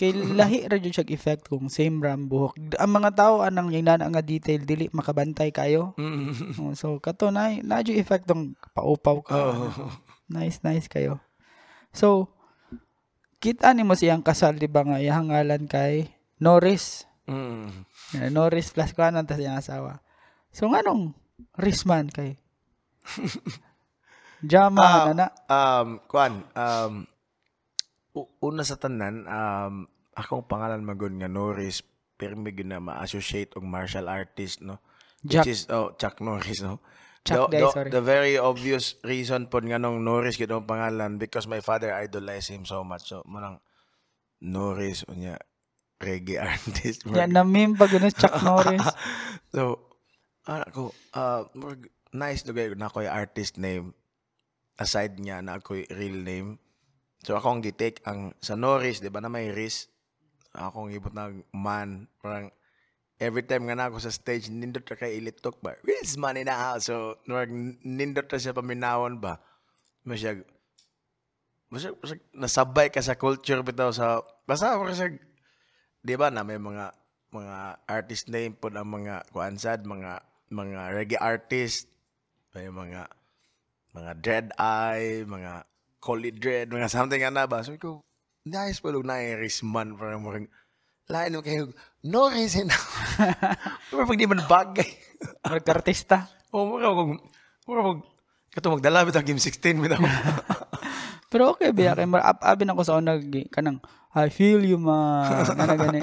Kay lahi ra jud siya effect kung same ram buhok. Ang mga tao anang yung nana nga detail dili makabantay kayo. Mm. Oh, so kato na na jud effect tong paupaw ka. Oh. Nice nice kayo. So kita ni mo siyang kasal di ba nga iyang ngalan kay Norris. Mm. Eh, Norris plus ko anong tas iyang asawa. So nganong Risman kay Jama Ah, na na. Um, kuan, um, una sa tanan, um, akong pangalan magun nga Norris, pero may na ma-associate og martial artist, no? Jack. Which is, oh, Chuck Norris, no? Chuck the, Day, the, sorry. the very obvious reason po nga nung Norris gid ang pangalan because my father idolized him so much. So, manang Norris, unya, reggae artist. Yan na meme pag ganun, Chuck Norris. so, ano ko, uh, nice to na ako yung artist name aside niya na ako yung real name. So, akong gitake ang sa Norris, di ba na may Riz? Akong ibot na man, parang every time nga na ako sa stage, nindot na kay ilitok ba? Riz man in the house. So, murag nindot na siya paminawon ba? Masyag, masyag, masyag, nasabay ka sa culture bitaw sa, basta masyag, di ba na may mga mga artist name po ang mga kuansad, mga mga reggae artist, may mga mga dread eye, mga collie dread, mga something ana ba. So ko nice pa na Risman parang parang lain mo kayo no reason. Pero pag di man bagay. Magkartista. O mo ka kung mo ka kato magdala bitaw game 16 bitaw. Pero okay, biya kay ab- abi na ko sa unag kanang I feel you man. Kana gani.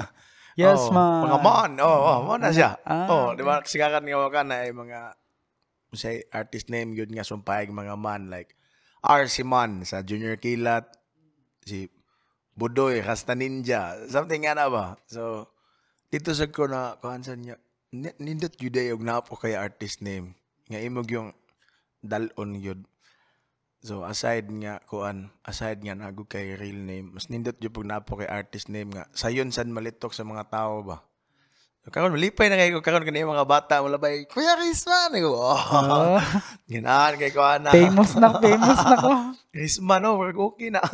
Yes, oh, man. Mga man. Oh, oh, mo na siya. Ah, oh, di ba sigakan nga mo ka na ay mga say artist name yun nga sumpayag mga man like RC Man sa Junior Kilat, si Budoy, Rasta Ninja, something nga na ba? So, dito sa ko na, kuhansan niya, ni- nindot yun day og napo kay artist name. Nga imog yung dalon yun. So, aside nga, kuan, aside nga nago kay real name, mas nindot yun pag napo kay artist name nga. Sayon san malitok sa mga tao ba? Karon malipay na kayo karon kanina mga bata wala ba Kuya Rizman ko. Oh. Oh, Ginahan kay ko ana. famous na, famous na ko. Rizman oh, work okay na.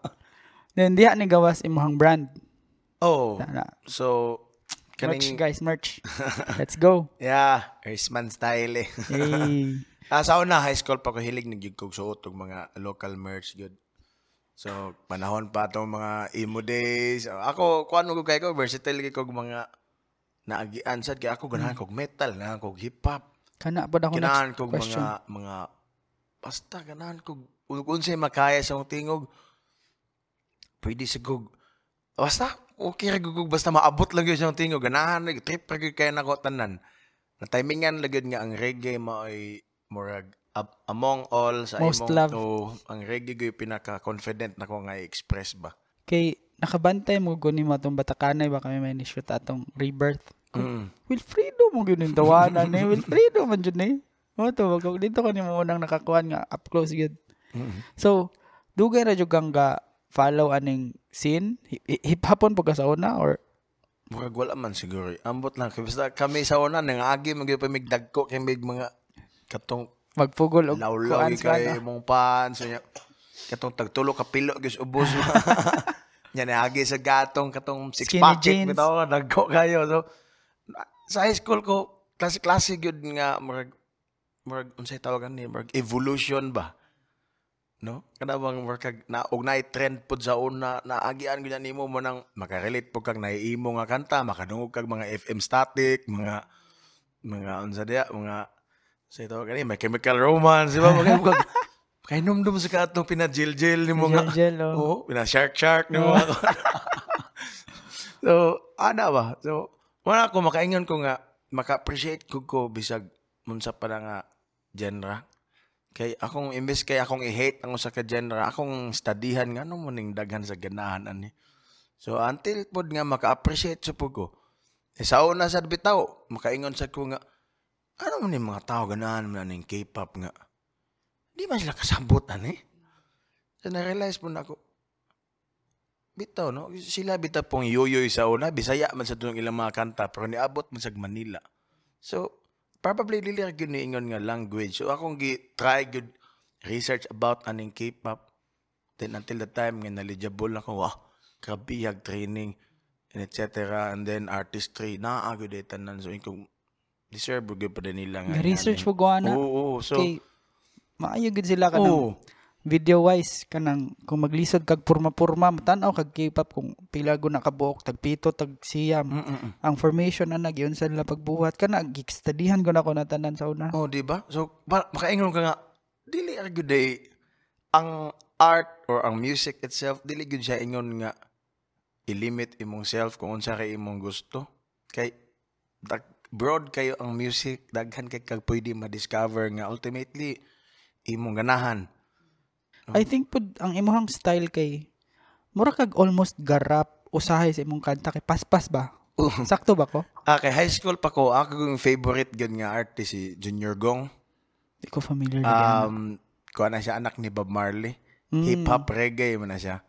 Then diha ni gawas imong brand. oh. Na, na. So Merch kaning guys, merch. Let's go. yeah, Rizman style eh. Hey. Ah, sa una, high school pa ko hilig nag kog suot og mga local merch good. So, panahon pa itong mga emo days. Ako, kuan mo ko kay ko, versatile kay kog mga naagian sad kay ako ganahan kog metal, ganahan kog hip hop, Kana pa ako ganahan kog question. mga mga basta ganahan kog unsay makaya sa akong tingog. Pwede sa kog basta okay ra kog basta maabot lang gyud sa tingog, ganahan trip ra gyud kay nako tanan. Na timingan lang gyud nga ang reggae mo ay murag ab- among all sa Most imong loved. oh, ang reggae gyud pinaka confident nako nga i-express ba. Kay nakabantay mo guni mo atong batakanay ba kami may ni-shoot atong rebirth. Mm. Wilfredo mo gyud yung tawanan ni Wilfredo man jud ni. Mo to wag ko- dito ka ni mo unang nakakuan nga up close gyud. Mm. So, dugay ra jud kang ga follow aning scene? Hi- Hip hopon po ka sa una or Murag wala man siguro. Ambot lang. Basta kami sa una, nangagi, magyod pa mig dagko, kay mig mga katong magpugol og lawlaw kuan sa kay mong pan. So, katong tagtulo ka pilo, gis ubos. Nya naagi sa gatong, katong six Skinny jeans. bitaw, nagko kayo. So, sa high school ko, klase-klase gyud nga, murag, murag, unsay tawagan ni, murag evolution ba? no? Kada bang workag na og na trend pud sa una naagian gyud nimo mo nang makarelate pud kag naiimo nga kanta makadungog kag mga FM static mga mga unsa dia mga sa ito kani may chemical romance di ba? Mga kag kainom dum sa katong pinajil-jil nimo nga. Gel, oh. Oo, pina shark shark nimo. Nga so ana ba? So wala ko makaingon ko nga maka-appreciate ko ko bisag munsa pa na nga genre. Kay akong imbes kay akong i-hate ang usa ka genre akong studyhan nga ano mo ning daghan sa ganahan ani. So until pod nga maka-appreciate sa pud ko eh, sa una sad bitaw makaingon sa ko nga ano man yung mga tao ganahan man ning K-pop nga? Di man sila kasabot ani. So na-realize po na ako bitaw no sila bitaw pong yoyoy sa una bisaya man sa tunong ilang mga kanta pero niabot man sa Manila so probably dili ra gyud niingon nga language. So akong gi try gyud research about aning K-pop. Then until the time nga knowledgeable ako, wow, kabihag training and etc. And then artistry naa gyud ay tanan so kung deserve gyud pa din nila nga. research mo gawa na. Oo, oo. so kay maayo gid sila kanang oo. Video wise kanang kung maglisod kag purma-purma matanaw kag K-pop kung pila na kabuok tag pito tag siyam Mm-mm. ang formation na nagyon sa nila pagbuhat kana gikstadihan ko na ko na tanan sa una Oh, di ba? So, makaingon ka nga, dili are good day, ang art or ang music itself, dili good siya ingon nga, i-limit imong self kung unsa kay imong gusto. Kay, dag, broad kayo ang music, daghan kay kag pwede ma-discover nga ultimately, imong ganahan. I think pud ang imong style kay mura kag almost garap usahay sa imong kanta kay paspas ba sakto ba ko Ah, kay high school pa ko, ako yung favorite gan nga artist si Junior Gong. di ko familiar um, Um, kuha na siya anak ni Bob Marley. Mm. Hip-hop reggae mo na siya.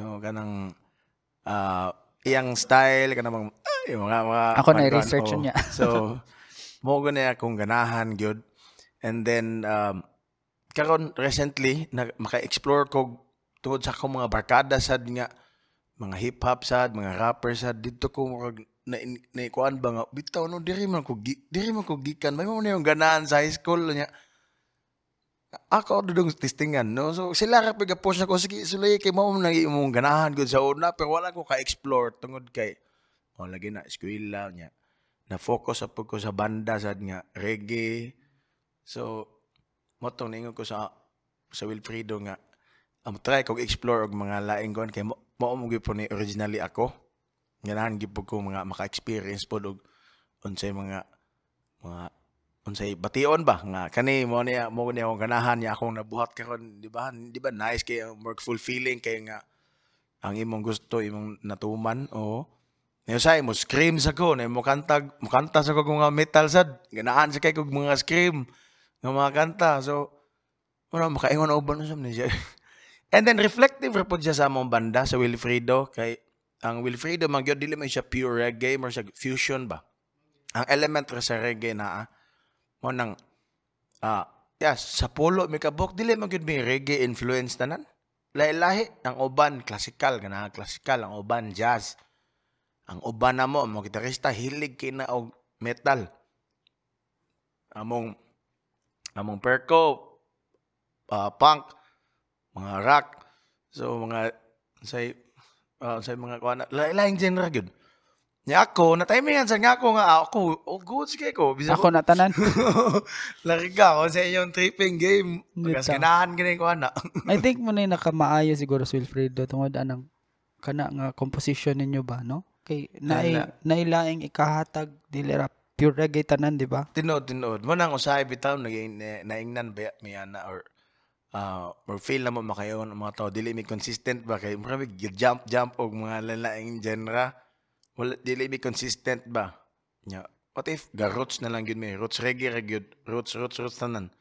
So, kanang ah iyang style, kanang mga, ay, mga, mga Ako na i-research oh. niya. so, mo na akong ganahan, gyud And then, um, karon recently, na, maka-explore ko tungod sa akong mga barkada sad nga, mga hip-hop sad, mga rapper sad, dito ko murag na, na, kuan ba nga, bitaw no, diri man ko, diri man ko gikan, may mo na yung ganahan sa high school niya. Ako dudong testingan no? So sila ra pag post ako sige sulay kay mo nang imong ganahan gud sa una pero wala ko ka-explore tungod kay oh lagi na eskwela niya. Na focus apod ko sa banda sad nga reggae. So mo tong ningon ko sa sa Wilfredo nga am try kog explore og mga laing kon kay mo mo gyud ni originally ako. Ganahan gyud ko mga maka-experience pod og unsay mga mga unsay bation ba? Nga kani mo niya mo niya akong ganahan niya akong nabuhat karon di ba? Di ba nice kay more fulfilling kay nga ang imong gusto imong natuman o? Ngayon say mo scream sa ko na mo kanta mo kanta sa ko mga metal sad. Ganahan sa kay kog mga scream nga mga kanta. So wala makaingon og ban sa niya? And then reflective ra siya sa among banda sa Wilfredo kay ang Wilfredo man gyud dili man siya pure reggae more siya fusion ba? Ang element ra sa reggae na mo nang ah yes sa polo may kabok dili man gyud may reggae influence tanan lahi-lahi ang uban classical kana classical ang uban jazz. Ang uban na mo mo gitarista hilig kay na og metal. Among among perco ah, punk mga rock so mga say uh, say mga kuana lahi-lahing genre gyud Nya ako, na-timingan sa nga ako nga ako, oh good sige ko. Bisa ako na tanan Lari ka ako sa inyong tripping game. Kasi ganahan na yung ana. I think mo na nakamaayo siguro si Wilfredo tungod anang kana nga composition ninyo ba no kay Ana. nailaing ikahatag dili pure reggae tanan di ba? Tinod, tinod. Mo nang usahay bitaw, naging na- naingnan ba may ana or uh, or feel na mo makayon ang mga tao? Dili mi consistent ba? Kay marami jump jump og mga lalaing genre. Wala dili mi consistent ba? Nya what if ga roots na lang gyud mi? Roots reggae gyud roots roots roots tanan.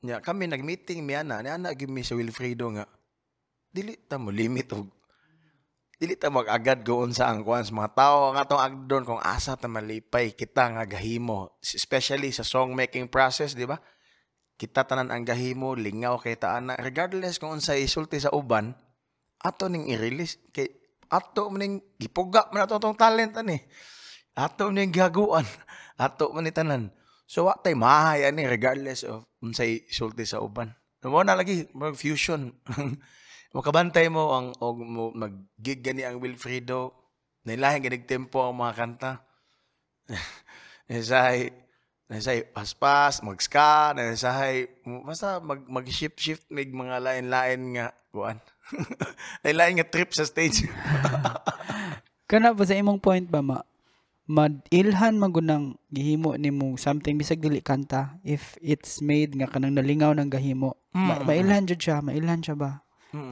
Nya kami nag-meeting mi ana ni ana gyud mi sa Wilfredo nga dili ta mo limit og dili ta mag-agad goon sa ang kuan sa mga tao. Ang atong agdon kung asa ta malipay kita nga gahimo. Especially sa song making process di ba? Kita tanan ang gahimo lingaw kay ta ana. Regardless kung unsay isulti sa uban ato ning i-release kay ato ning gipuga man ato tong talent ani. Ato ning gaguan ato man tanan. So wa tay mahay ani regardless of unsay isulti sa uban. Mo na lagi mag fusion makabantay mo ang og mo mag-gig gani ang Wilfredo nailahin ganig tempo ang mga kanta Nesay Nesay paspas, mag-ska, nesay basta mag mag-shift-shift mig mga lain-lain nga kuan. lain-lain nga trip sa stage. kana ba sa imong point ba ma madilhan magunang gihimo nimo something bisag dili kanta if it's made nga kanang nalingaw ng gahimo ma- Mm. mailhan jud siya mailhan siya ba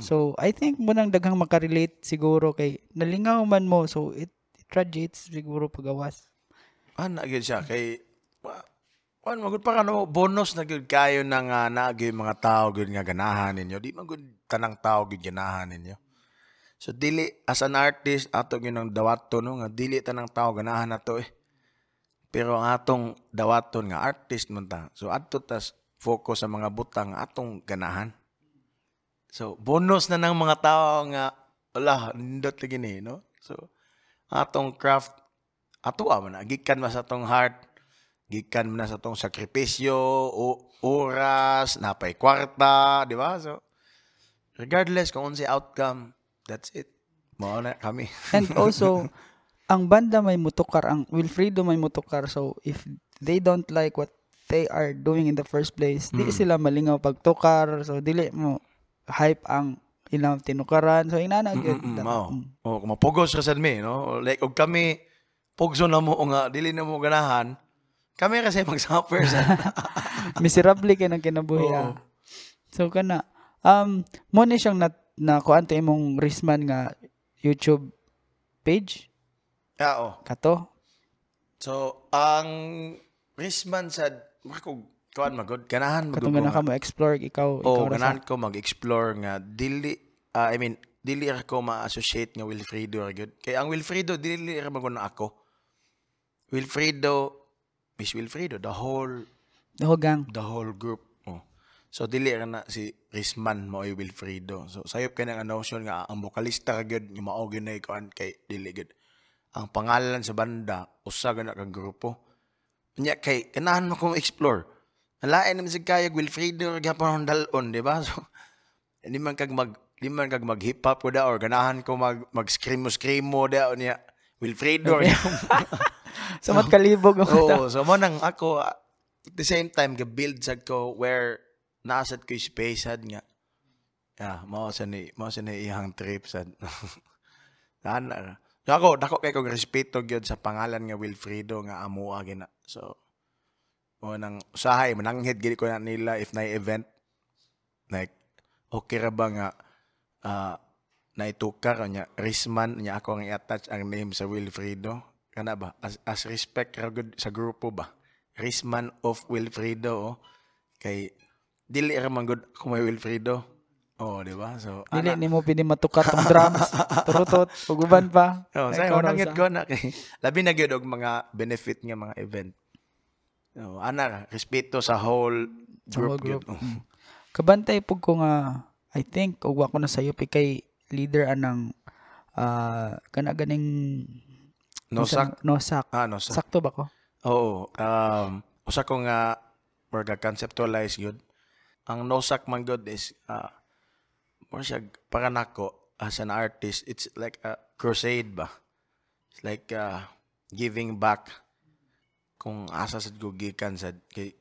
So i think mo nang daghang makarelate siguro kay nalingaw man mo so it, it radiates siguro pagawas Ana gyud siya kay wa wan magud pa kano bonus na gyud kayo na nga na gyud mga tao gyud nga ganahan ninyo. Di man tanang tao gyud ganahan ninyo. So dili as an artist ato gyud ang dawaton no nga dili tanang tao ganahan nato eh. Pero ang atong dawaton nga artist man ta. So adto tas focus sa mga butang atong ganahan. So bonus na ng mga tao nga wala, nindot lagi ni, no? So, atong craft, ato man na, gikan man sa atong heart, gikan man na sa atong sakripisyo, o, oras, napay kwarta, di ba? So, regardless kung unsay outcome, that's it. Mao na kami. And also, ang banda may mutukar, ang Wilfredo may mutukar. So, if they don't like what they are doing in the first place, di Mm. sila malingaw pagtukar. So, dili mo hype ang ilang tinukaran. So, inana gyud. Mm, mm. Oh, kung mapugos ka sad mi, no? Like og kami pugso na mo nga dili na mo ganahan. Kami kasi mag-suffer sa. Miserable kay nang kinabuhi. Oo. ah. So, kana. Um, mo ni siyang na, na kuan to imong Risman nga YouTube page yeah, oh. kato. So, ang Risman sad, ako, kuan magod, ganahan magod Katong ka mo explore ikaw ikaw Oh, ra sa ganahan ko mag-explore nga dili ah, I mean, dili ra ko ma-associate nga Wilfredo ra gyud. Kay ang Wilfredo dili ra magod na ako. Wilfredo Miss Wilfredo, the whole Dahogang. the whole group. Oh. So dili ra na si Risman mo ay Wilfredo. So sayop kay nga notion nga ang bokalista ka gyud nga mao gyud na ikuan kay dili gyud. Ang pangalan sa banda usa na kang grupo. Nya kay kanahan mo kong explore. Ang lain naman sa kaya Wilfredo gyapon ang dalon, di ba? So hindi man kag mag di man kag mag hip hop ko da or ganahan ko mag mag screamo screamo da o niya Wilfredo. Sa mat kalibog mata. Oo, so mo nang ako ah, at the same time ga-build sad ko where nasad ko yung space sad nga. Yeah, mao sa ni mao sa ni iyang trip sad. Ana. So ako dako kay kong respeto gyud sa pangalan nga Wilfredo nga amuha gina. So mo nang usahay mananghid gid ko na nila if na event. Like okay ra ba nga ah naitukar nya Risman nya ako ang i-attach ang name sa Wilfredo kana ba? As, as respect ra gud sa grupo ba? Risman of Wilfredo oh. kay dili ra man gud ako may Wilfredo oh di ba? So Dili ni mo pini matukat tong drums, turutot, uguban pa. Oh, Ay, say mo nangit ko na. Kay labi na gyud og mga benefit nga mga event. Oh, ana respeto sa whole Sa group, whole group. Mm. Kabantay pug ko nga I think ug wa ko na sayo pi kay leader anang ah kana ganing Nosak. nosak. Ah, nosak. Sakto ba ko? Oo. Um, usa ko nga or conceptualize gyud. Ang nosak man gyud is uh, more siya para nako as an artist, it's like a crusade ba. It's like uh, giving back kung asa sad ko gikan sad kay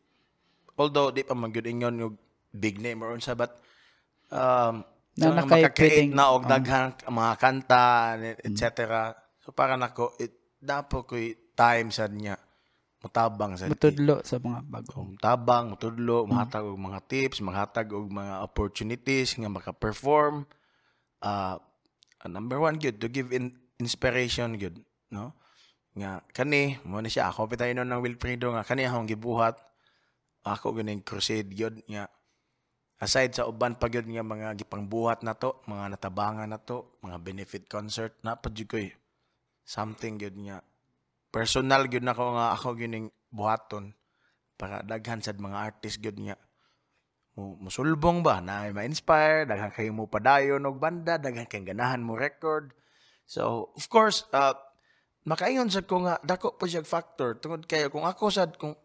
although di pa man gyud ingon yung big name or unsa but um Na so, makakreate na og oh. daghang mga kanta etc. So para nako it dapo ko time sad niya mutabang kay- Mutudlo sa mga bago. um, tabang, mutudlo, mahatag og mga tips, mahatag og mga opportunities nga maka-perform. Uh, number one, good, to give in inspiration, good, no? Nga, kani, mo na siya, ako pitay nun ng Wilfredo nga, kani akong gibuhat, ako ganing crusade, good, nga, aside sa uban pa gyud nga mga gipangbuhat na to, mga natabangan na to, mga benefit concert, napadyo ko eh. Something gyud nga. Personal gyud nako nga ako gining buhaton para daghan sad mga artist gyud nga. Musulbong ba? Na ma-inspire daghan kayo mo padayon og banda daghan kay ganahan mo record. So of course uh, makaingon sad ko nga dako po siya factor. Tungod kayo kung ako sad kung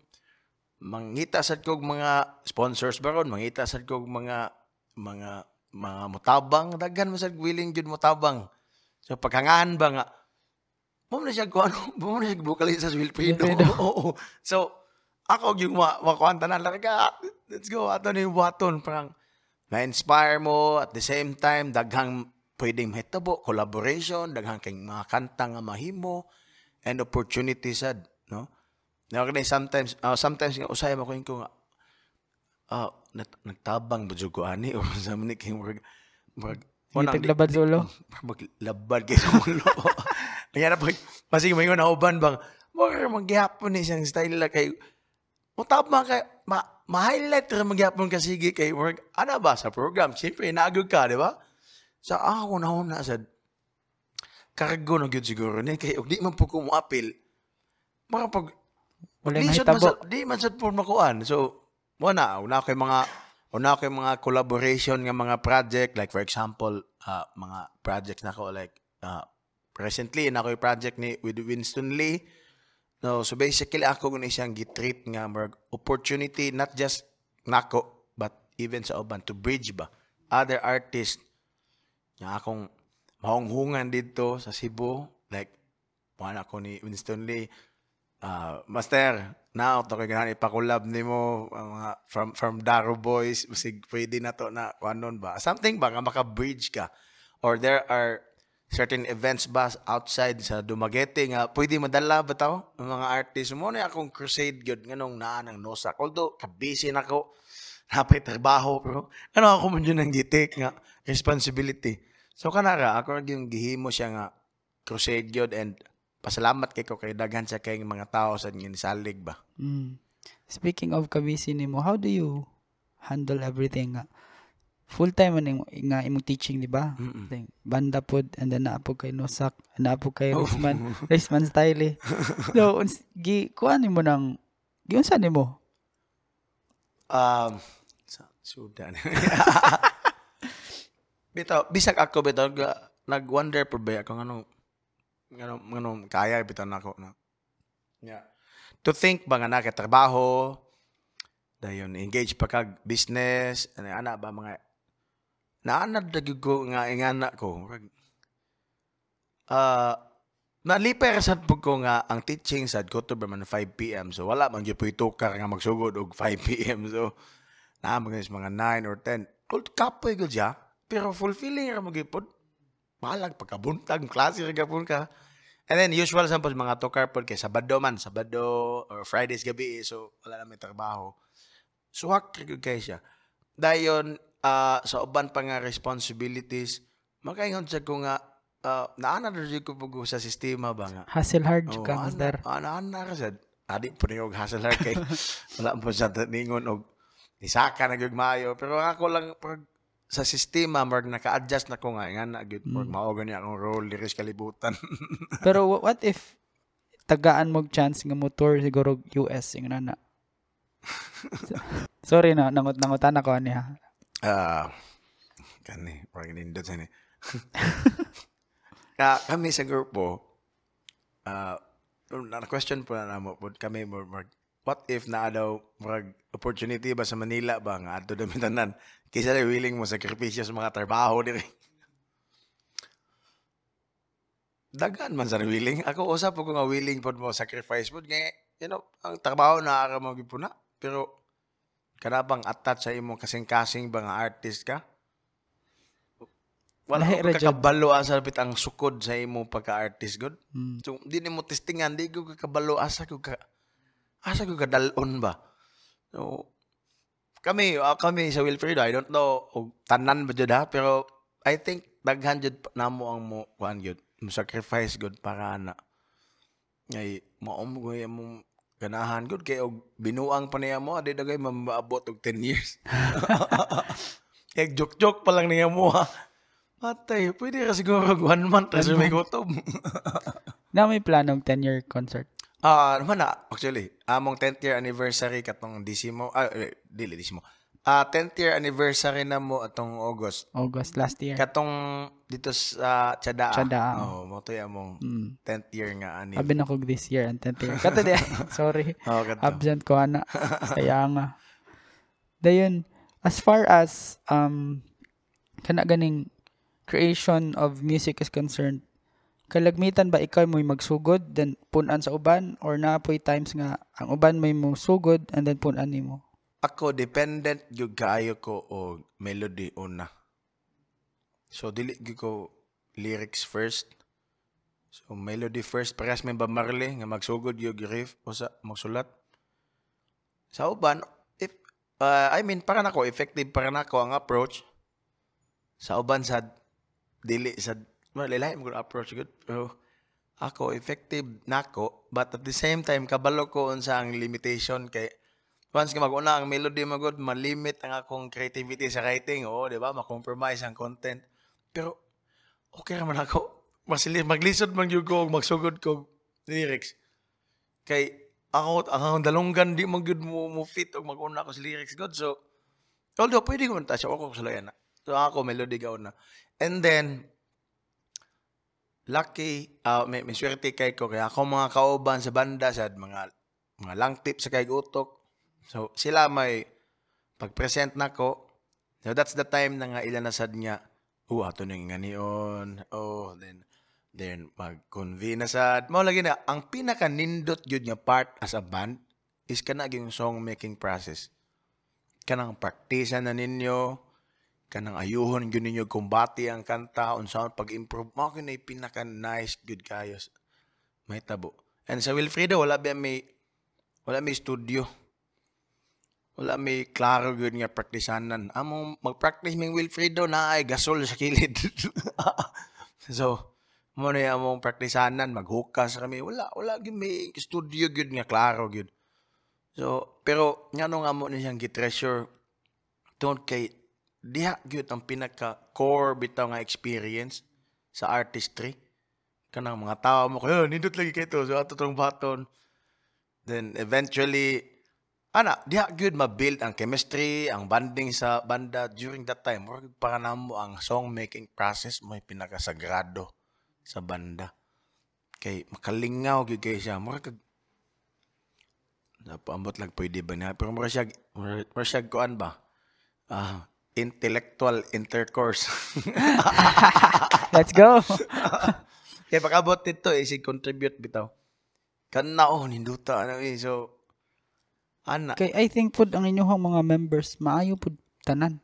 mangita sad kog mga sponsors baron mangita sad kog mga mga mga mutabang daghan mo sad willing jud mutabang. So paghangaan ba nga mo na siya ko ano mo na siya vocalist sa Wilfredo oo. So ako yung ma makuanta na lang ka let's go ato ni buhaton. Parang na-inspire mo at the same time daghang pwedeng mahitabo collaboration daghang kay mga kanta nga mahimo and opportunity sad no Now, kani sometimes, uh, sometimes nga usay mo ko nga, ah, nat- nagtabang ba ko ani or sa man kay murag murag taglabad sa ulo. maglabad kay sa ulo. Kaya na pag masig mo na uban bang mo magyapon ni siyang style la kay Utap man kay ma, ma-highlight ra magyapon ka sige kay work ana ba sa program siyempre naagod ka di ba sa ako na una sad kargo na gyud siguro ni kay og di man po ko mo appeal mga pag Wala di na sad di man sad po makuan. So mo na una kay mga una kay mga collaboration nga mga project like for example uh, mga projects na ko like uh, recently na ko project ni with Winston Lee. No so basically ako guna siyang gitreat nga mag opportunity not just nako but even sa uban to bridge ba other artists nga akong mahunghungan dito sa Cebu like wala ko ni Winston Lee Ah, Master, now to kay ganani ipakulab nimo mga from from Daro Boys, sig pwede na to na kuanon ba? Something ba nga maka-bridge ka or there are certain events ba outside sa Dumaguete nga pwede madala ba taw mga artist mo na akong crusade gyud nganong naa nang nosa. Although kabisi na ko napay trabaho pero ano ako man yun ang gitik nga responsibility. So kanara ako yung gihimo siya nga crusade gyud and pasalamat kay ko kay daghan sa kay mga tao sa salig ba. Mm. Speaking of kabisi nimo, how do you handle everything nga? Full time man imo- nga imong teaching, di ba? Banda pod and then naapog kay Nosak, naapog kay Raceman, Raceman style. eh. So, uns, gi kuan nimo nang giunsa nimo? Um sa Sudan. bitaw bisag ako bitaw nag-wonder po ba ako ngano ngano ngano kaya bitaw nako na. Yeah. To think ba nga nakatrabaho dayon engage pa kag business ano ana ba mga naanad na ko nga ingana ko ah naliper sad pud ko nga ang teaching sad ko to man 5 PM so wala man gyud tukar nga magsugod og 5 PM so na mga mga 9 or 10 old kapoy gyud siya pero fulfilling ra mo gyud pod malag pagkabuntag klase ra gapon ka And then usual samples mga tukar pod kay Sabado man, Sabado or Fridays gabi so wala na may trabaho. Suwak so, kay siya. Dayon ah, sa uban pa nga responsibilities, makaingon sa ko nga uh, naana na rin ko po sa sistema ba nga. Hustle hard Oh, ka, master. Ana ana ka sad. Adi po niyo hustle hard kay wala po sa ningon og nisaka na gyud maayo pero ako lang pag sa sistema marg naka-adjust na ko nga nga na gyud mm. mao gani akong role diri sa kalibutan. Pero wha- what if tagaan mo chance nga motor siguro US yung nana? Sorry na, nangot-nangotan ako niya. Ah, kani, parang nindot sa ni. Ka kami sa grupo, ah, na question po na namo po kami more, what if na daw opportunity ba sa Manila ba nga adto dami tanan kaysa na willing mo sakripisyo sa mga trabaho diri. Dagan man sa willing. Ako usap ko nga willing pod mo sacrifice pod nga you know, ang trabaho na ara mo gipuna. Pero kana bang attach sa imong kasing-kasing ba nga artist ka? Wala ko kakabalo asa bit ang sukod sa imong pagka-artist god. Mm. So di nimo testingan di ko kakabalo asa ko ka asa ko kadalon ba. So kami ah, kami sa Wilfredo I don't know og tanan ba jud ha pero I think daghan jud pa- namo ang mo kuan jud mo sacrifice god para na ngay maom ko imong ganahan gud kay og binuang pa niya mo adi dagay maabot og 10 years. Kaya joke-joke pa lang niya mo ha. Matay, pwede ka siguro one month kasi may gutom. Na may planong 10-year concert. Ah, naman na, actually, among 10th year anniversary katong disimo, ah, eh, dili disimo. Ah, 10th year anniversary na mo atong August. August last year. Katong dito sa Tiada. Tiyadaa, Oh, mo to among Mm. 10th year nga ani. Abi na ko this year and 10th year. Kato di, sorry. Oh, kato. Absent ko ana. Kaya nga. Dayon, as far as um kana ganing creation of music is concerned, kalagmitan ba ikaw mo'y magsugod then punan sa uban or na po'y times nga ang uban may mo sugod and then punan nimo. Ako dependent gyud kaayo ko og melody una. So dili ko lyrics first. So melody first parehas may ba Marley nga magsugod yung riff o sa magsulat. Sa uban if uh, I mean para nako effective para nako ang approach sa uban sa dili sa malilay mo approach good. Pero ako effective nako but at the same time kabalo ko unsa ang limitation kay once ka mag-una ang melody magod malimit ang akong creativity sa writing oo di ba? Ma-compromise ang content. Pero okay raman ako. Masili maglisod man gyud ko ug magsugod ko lyrics. Kay ako ang dalunggan di man gyud mo, mo fit og mag-una ko sa lyrics god so although pwede ko man ta siya ako sa na. So ako melody ka una And then, lucky, uh, may, may swerte kay ko. Kaya ako mga kauban sa banda, sa mga, mga lang tip sa kay utok. So, sila may pag-present na ko. So, that's the time na nga ilan na sad niya, oh, ato na yung ganion. Oh, then, then mag-convene sad. Mao lagi na, ang pinaka-nindot yun nga part as a band is kana yung song making process. Kanang praktisan na ninyo, kanang ayuhon gyud ninyo kumbati ang kanta unsa pag-improve. Mo kini pinaka nice good kayo. May tabo. And sa Wilfredo wala ba may wala may studio? Wala may klaro gyud nga praktisanan. Among mag-practice ming Wilfredo na ay gasol sa kilid. So mo na among praktisanan maghukas kami wala wala gyud may studio gyud nga klaro gyud. So pero ngano nga mo ni siyang gitreasure? Don't kay diha gyud ang pinaka core bitaw nga experience sa artistry. Kanang mga tao mo kayo nindot lagi kay to so ato tong baton. Then eventually ana diha gyud ma-build ang chemistry ang bonding sa banda during that time. Murag para namo ang song making process mo pinaka sagrado sa banda. Kay makalingaw gyud kay siya. Murag kag napaambot lang pwede ba niya? Pero murag siya murag murag siya kuan ba? Ah intellectual intercourse. Let's go. Kaya pakabot nito eh, si contribute bitaw. Kana oh, ninduta ano eh. So, ana. Kay I think pud ang inyong mga members maayo pud tanan.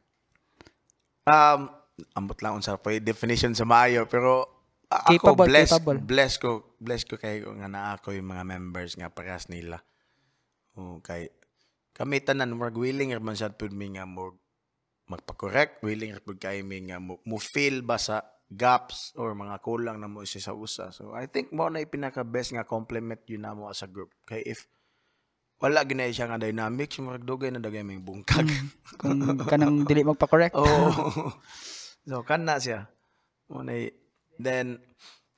Um, ambot lang unsa pa definition sa maayo pero ako Capable, blessed, capable. blessed ko, blessed ko kay nga naa ako yung mga members nga parehas nila. Oh, kay kami tanan more willing man sad pud mi nga more magpa-correct, willing ra pud kay mi nga mo, mo feel ba sa gaps or mga kulang na mo isa sa usa. So I think mo na yung pinaka-best nga compliment yun na mo as a group. Kay if wala ginay siya nga dynamics, murag dugay na dagay may bungkag. Kung kanang dili magpa-correct. Oo. so, kana siya. Muna, then,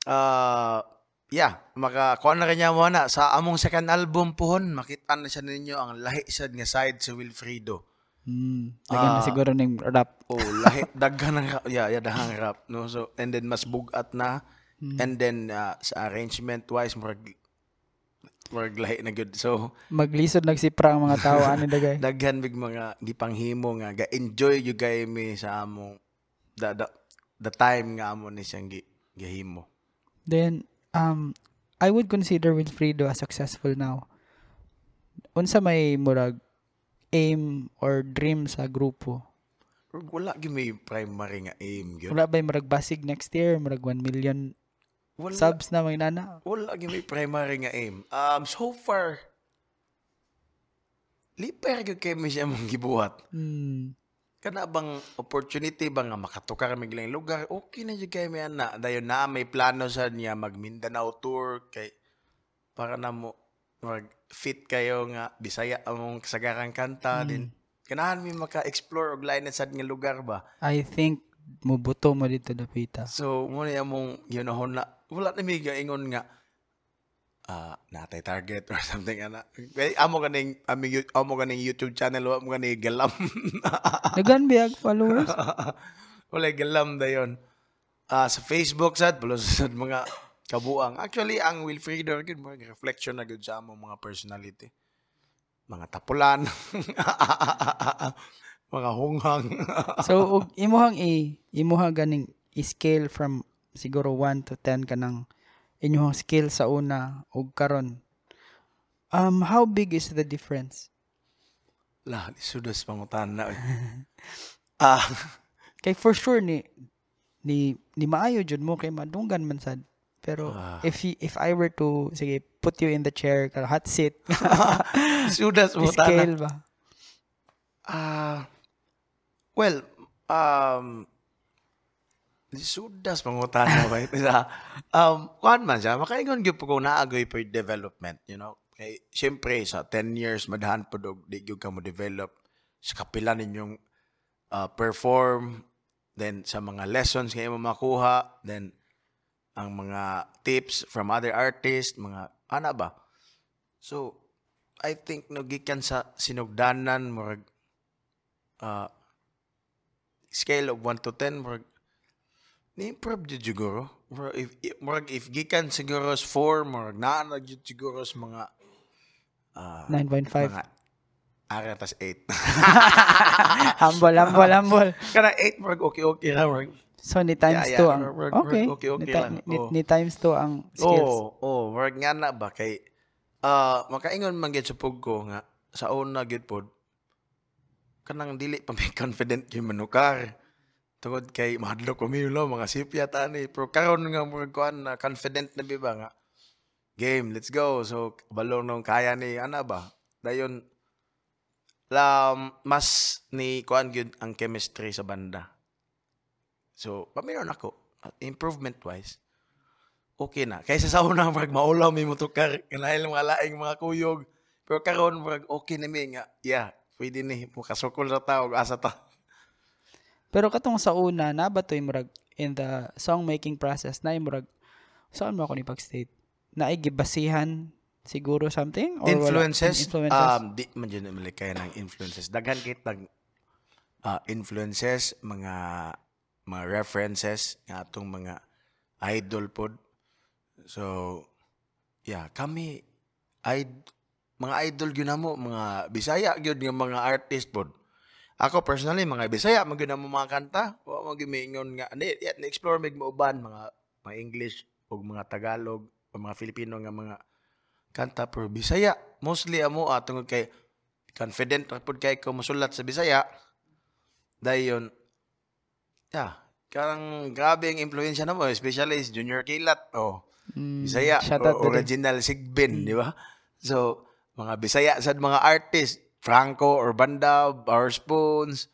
uh, yeah, makakuha na kanya mo na. Sa among second album pohon, makita na siya ninyo ang lahi sad nga side sa Wilfredo. Hmm. Lagyan na Ah. siguro ng rap. Oh, lahi, daghan ng rap. Yeah, yeah, dahang rap. No? So, and then mas bugat na. And then, uh, sa arrangement-wise, murag, murag lahi na good. So, Maglisod nagsipra ang mga tao ani dagay. daghan big mga gipanghimo nga ga-enjoy you guys mi sa among the, the, the time nga amo ni siyang gi, gihimo. Then um I would consider Wilfredo as successful now. Unsa may murag aim or dream sa grupo? Wala gyud may primary nga aim gyud. Wala ba murag basig next year murag 1 million Wala, subs na may nana? wala gyud may primary nga aim. Um so far liper gyud kay mi siya mong gibuhat. Hmm. Kana bang opportunity ba nga makatukar kami gilang lugar, okay na jud kay mi ana. Dayon na may plano sa niya mag Mindanao tour kay para na mo mag fit kayo nga Bisaya among kasagarang kanta din. Ganahan mi maka-explore og lain sad nga lugar ba. I think mubuto mo dito dapita. So mo na among ginahon na wala na mi ingon nga ah natay target or something ana. Kay amo ganing aming amo ganing YouTube channel wa mo ganing galam. Dagan biag followers. Wala galam dayon. Ah sa Facebook sad plus sa mga kabuang. Actually ang Wilfredo gid mo reflection na gud sa among mga personality. Mga tapulan. mga hunghang. so og imuhang i imuhang ganing i-scale from siguro 1 to 10 kanang inyong skill sa una ug karon. Um how big is the difference? lah, isudos pangutan na. Ah, Kay for sure ni ni ni maayo jud mo kay madunggan man sad. Pero Ah. if if I were to sige put you in the chair hot seat pangutan na. scale ba? Ah, well, um, sudas pangutan na ba ito sa, um, kuhan man siya, makaingon gyud kung naagoy po yung development, you know. Kay, siyempre, sa 10 years, madahan po dog, di gyud ka mo develop sa kapila ninyong uh, perform, then sa mga lessons kayo mo makuha, then ang mga tips from other artists, mga, ana ba? So, I think no gikan sa sinugdanan murag uh, scale of 1 to 10 murag ni-improve jud siguro. Murag if, murag if gikan siguro sa 4, murag naa na jud siguro sa mga ah, 9.5. mga ara tas 8. humble, humble, humble. Kana 8 murag okay-okay ra murag. So, ni times Yeah, 2 yeah, ang... work- work- Okay. okay, okay ni, lang. ni, Oo. ni times 2 ang skills. Oo, oh, murag nga na ba kay ah makaingon man gyud sa pug ko nga sa una gyud pod kanang dili pa may confident gyud manukar. Tungod kay mahadlok ko lo mga sipya tani pero karon nga murag kuan na confident na biba nga game, let's go. So balong nung kaya ni ana ba? Dayon lam mas ni kuan gyud ang chemistry sa banda. So, paminon ako, improvement-wise, okay na. Kaysa sa una, marag maulaw may motukar, kanahil mga laing mga kuyog. Pero karon marag okay na mi nga, yeah, pwede ni, mukasukol sa tao, asa ta. Pero katong sa una, nabatoy murag in the song making process na murag saan mo ako ni pag-state? Na gibasihan siguro something or wala? influences, influences. um, di man dyan naman kaya ng influences. Daghan kit ng uh, influences, mga mga references, nga atong mga idol pod. So, yeah, kami, id- mga idol gyud namo mga Bisaya gyud nga mga artist pod. Ako personally mga Bisaya man gyud namo mga kanta, wa mo gyud miingon nga ni explore mig uban mga mga English ug mga Tagalog o mga Filipino nga mga kanta pero Bisaya mostly amo tungod kay confident pud kay ko mosulat sa Bisaya. Dayon yeah, karang grabe ang impluwensya namo especially is Junior Kilat oh. Mm, Bisaya, o- original Sigbin, di ba? So, mga Bisaya sad mga artist, Franco or Banda, Our Spoons,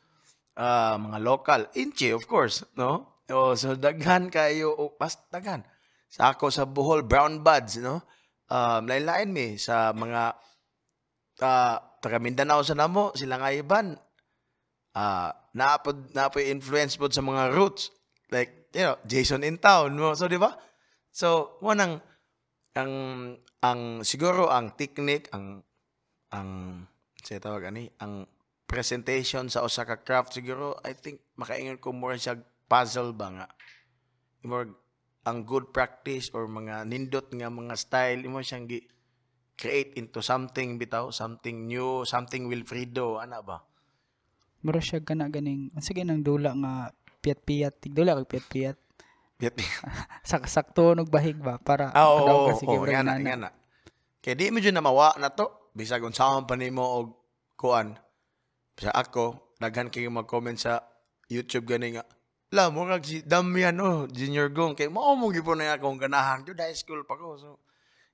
ah, mga local, Inchi of course, no? O, so daghan kayo, o, pas daghan. Sa ako sa Bohol, Brown Buds, no? Um, lain-lain mi sa mga uh, taga Mindanao sa namo, sila nga iban. Ah, naapod naapod influence pod sa mga roots. Like you know Jason in town mo so di ba? So mo nang ang ang siguro ang technique ang ang sa tawag ani? Ang presentation sa usa ka craft siguro I think makaingon ko more siya puzzle ba nga? More ang good practice or mga nindot nga mga style imo siyang gi create into something bitaw something new something Wilfredo ana ba Mura siya gana ganing sige nang dula nga piyat-piyat tigdula kag piyat-piyat Yet- sak sakto og bahig ba para Ah, oo, padaw oo, ka sige oo, murag nga na, nga na. Kaya di mo dyan na mawa na to. Bisag kung saan pa nimo og kuan. Sa ako, daghan kayo mag-comment sa YouTube gani nga. La, murag si Damian, oh, Junior Gong. Kaya mao mo gipon na akong ganahan. Yun, high school pa ko. So,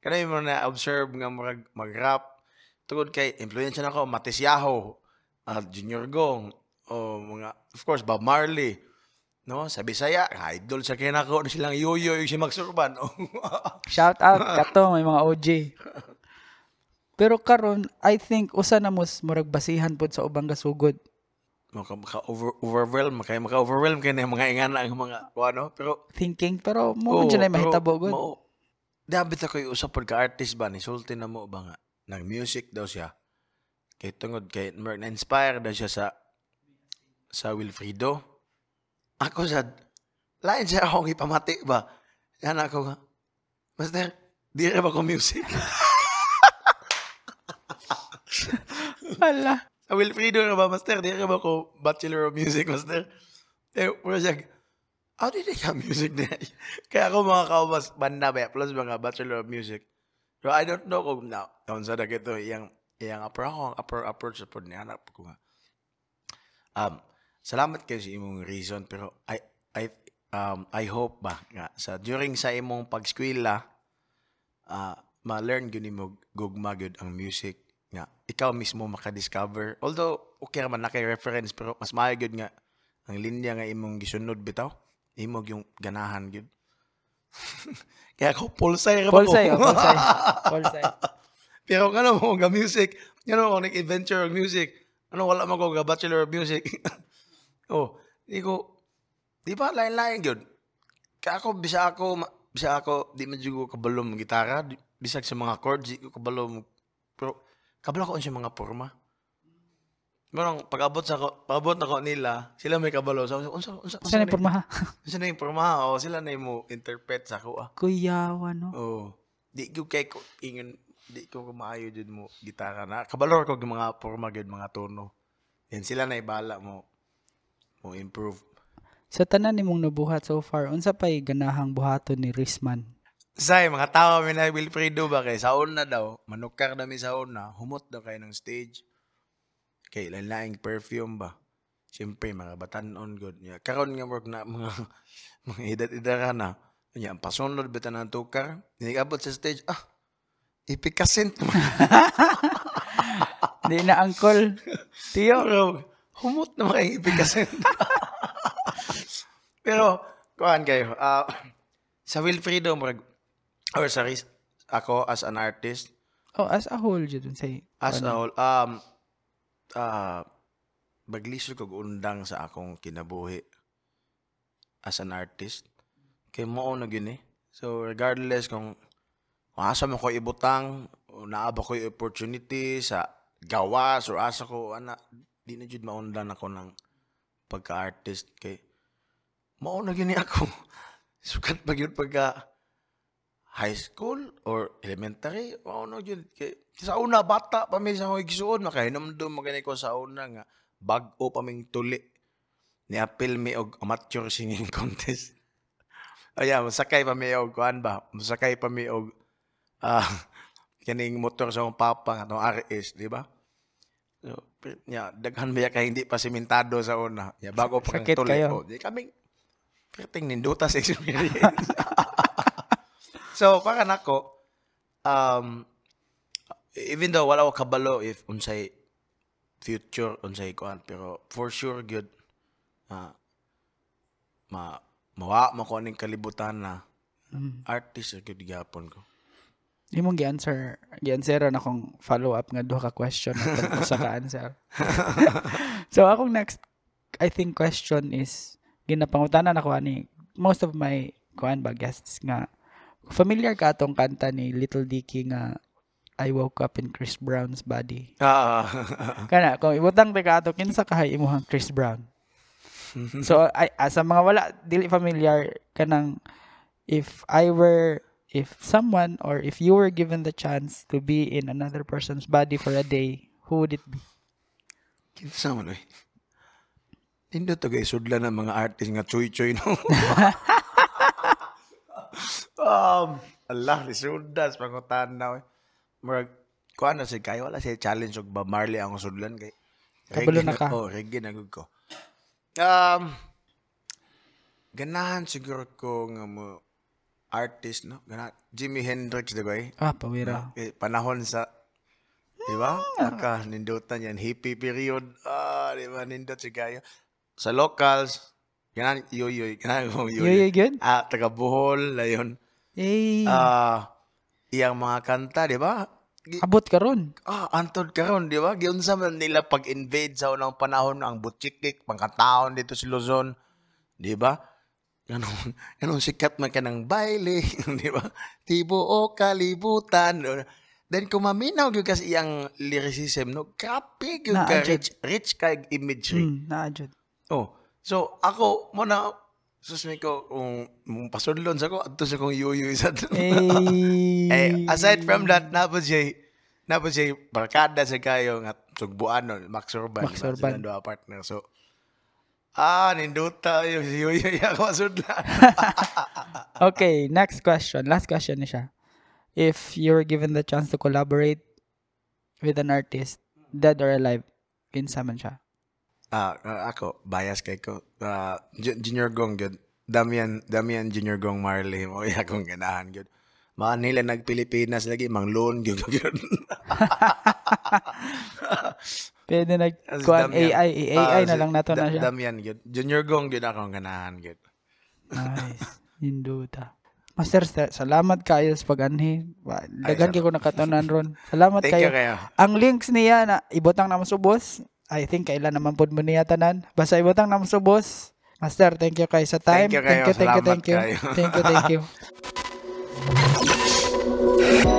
kanay mo na observe nga murag mag-rap. Tugod kay, influence na ako, Ah, Junior Gong, o mga, of course, Bob Marley. No, sa Bisaya, idol sa kinako na silang yoyo yung si Max Urban. Shout out kato may mga OG. Pero karon I think usa na mos murag basihan pod sa ubang gasugod. maka, maka over, overwhelm kaya maka overwhelm kay mga ingana ang mga ano pero Thinking pero mo oh, dyan ay mahitabo gud. mao- Dabit ako yung usap ka artist ba ni sulti na mo ba nga nang music daw siya kay tungod kay mer- na-inspire daw siya sa sa Wilfredo ako sa lain siya akong ipamati ba yan ako nga Master di rin ba ko music Hala. Sa Wilfredo na ba, Master? Di ka ba ko Bachelor of Music, Master? Eh, puro siya, how did ka music na Kaya ako mga kaubas, banda ba, plus mga Bachelor of Music. So, I don't know kung na, kung sa dagit to, iyang, iyang upper ako, upper, upper support niya, anak ko nga. Um, salamat kayo sa imong reason, pero I, I, um, I hope ba, nga, sa, during sa imong pag-skwela, ah ma-learn gyud nimo gugma gyud ang music nga ikaw mismo maka-discover although okay raman na kay reference pero mas maayo gyud nga ang linya nga imong gisunod bitaw imo yung ganahan gyud kaya ako pulsay ra Polsay, oh, polsay. Polsay. Pero kano mo nga music ngano ako nag-adventure of music ano wala man ko ga bachelor of music oh di ko di ba lain-lain gyud kaya ako bisa ako bisa ako di man jud ko kabalo mo gitara di- bisag sa mga chords di ko kabalo mo pero kabalo ko sa mga porma Marang pag-abot sa pag-abot na ko nila, sila may kabalo. So, unsa unsa unsa na- pormaha? unsa na pormaha o sila na mo interpret sa ko ah. Kuyawa, no? Oh. Di ko kay ko ingon di ko kumaayo jud mo gitara na. Kabalor ko mga porma gyud mga tono. Yan sila na ibala mo mo improve. Sa tanan nimong nabuhat so far, unsa pay ganahang buhaton ni Risman? Say, mga tao may na Wilfredo ba kay sa una daw, manukar na mi sa una, humot daw kay ng stage. Kay lain-laing perfume ba. Siyempre, mga batanon good. Yeah. Karon nga work na mga mga edad-edara na. Nya, ang pasunod bita ng tukar. Nigabot sa stage, ah, ipikasent mo. Di na angkol. Tiyo. Pero, humot na mga ipikasent. Pero, kuhan kayo. ah sa Wilfredo, murag- or sorry, ako as an artist, Oh, as a whole, jud say. As a whole, um, uh, baglisod kog undang sa akong kinabuhi as an artist. Kay mao na gyud eh. So regardless kung kung asa mo ko ibutang, o naa ba ko opportunity sa gawas or asa ko ana di na jud maundan ako ng pagka-artist kay mao na gyud ni ako. Sukat pa gyud pagka high school or elementary, mao na gyud kay sa una bata pa mi sa akong igsuon makahinom do magani ko sa una nga bag-o pa ming tuli ni apil mi og amateur singing contest. Aya, masakay pa mi og kuan ba? Masakay pa mi og ah kaning motor sa akong papa nga tong RS, di ba? So, nya daghan ba kay hindi pa simentado sa una. Ya bago pa kang kayo. Oh, di kaming perting ninduta sa experience. so, para nako um even though wala ko kabalo if unsay future unsay kuan pero for sure good ah ma mawa mo ko aning kalibutan na Mm. artist ra gyud gyapon ko Imong gi-answer, gi-answeran akong follow-up nga duha ka question at usa ka answer. so akong next I think question is ginapangutanan ako ani most of my kuan ba guests nga familiar ka atong kanta ni Little Dicky nga I woke up in Chris Brown's body. ah Kana kung ibutang te ka ato kinsa kahay imuhang Chris Brown. so ay asa mga wala dili familiar kanang if I were if someone or if you were given the chance to be in another person's body for a day, who would it be? kinsa man oy Tindo to guys, sudlan ng mga artist nga choy-choy no. um, Allah, lisudas pangutan na. oy. Murag, kuan na si kayo, wala siya challenge og ba Marley ang sudlan kay. Kabalo na ka. Oh, reggae na ko. Um, ganahan siguro ko nga mo artist, no? Ganahan, Jimi Hendrix, di ba eh? Ah, pawira. Eh, panahon sa Di ba? Naka, nindutan yan. Hippie period. Ah, di ba? Nindot si Gayo. Sa locals, ganan, yoyoy. Ganan yoyoy. yo, good? Ah, taga Bohol, layon. Eh, Ah, iyang mga kanta, di ba? Gi- abot ka ron. Ah, antod karon, di ba? Giunsa man nila pag-invade sa unang panahon ang butchikik, pangkataon dito sa Luzon, di ba? Ganun, ganun sikat man ka ng baile, di ba? Tibo o kalibutan. Then kung maminaw yung kasi iyang lyricism, no? Grabe yung ka, rich, rich kay imagery. Hmm, naadjud. Oh, so ako mo na susmi ko kung mong pasudlon sa ko adto sa kong yuyu sa Eh, eh aside from that napod siya napod siya barkada sa kayo nga sugbuan Max Urban Max? Urban. Duha partner so ah ninduta yung si yuyu ya ko masudlan Okay, next question. Last question ni siya. If you were given the chance to collaborate with an artist, dead or alive, kinsa man siya? ah ah, ako bias kay ko Ju- Junior Gong gyud Damian Damian Junior Gong Marley mo iya akong ganahan gyud Manila nag Pilipinas lagi mang loan gyud gyud Pwede nag kuan AI, AI, AI ah, na lang nato na siya. Damian gyud. Junior Gong gyud akong ganahan gyud. nice. Hinduta. Master, salamat kayo sa pag-anhi. Dagan ko nakatunan ron. Salamat Thank kayo. kayo. Ang links niya na ibotang naman subos. I think kailan naman pod mo niya tanan. Basta ibotang naman subos. Master, thank you kayo sa time. Thank you, kayo. thank you, thank you, thank you. thank you, thank you.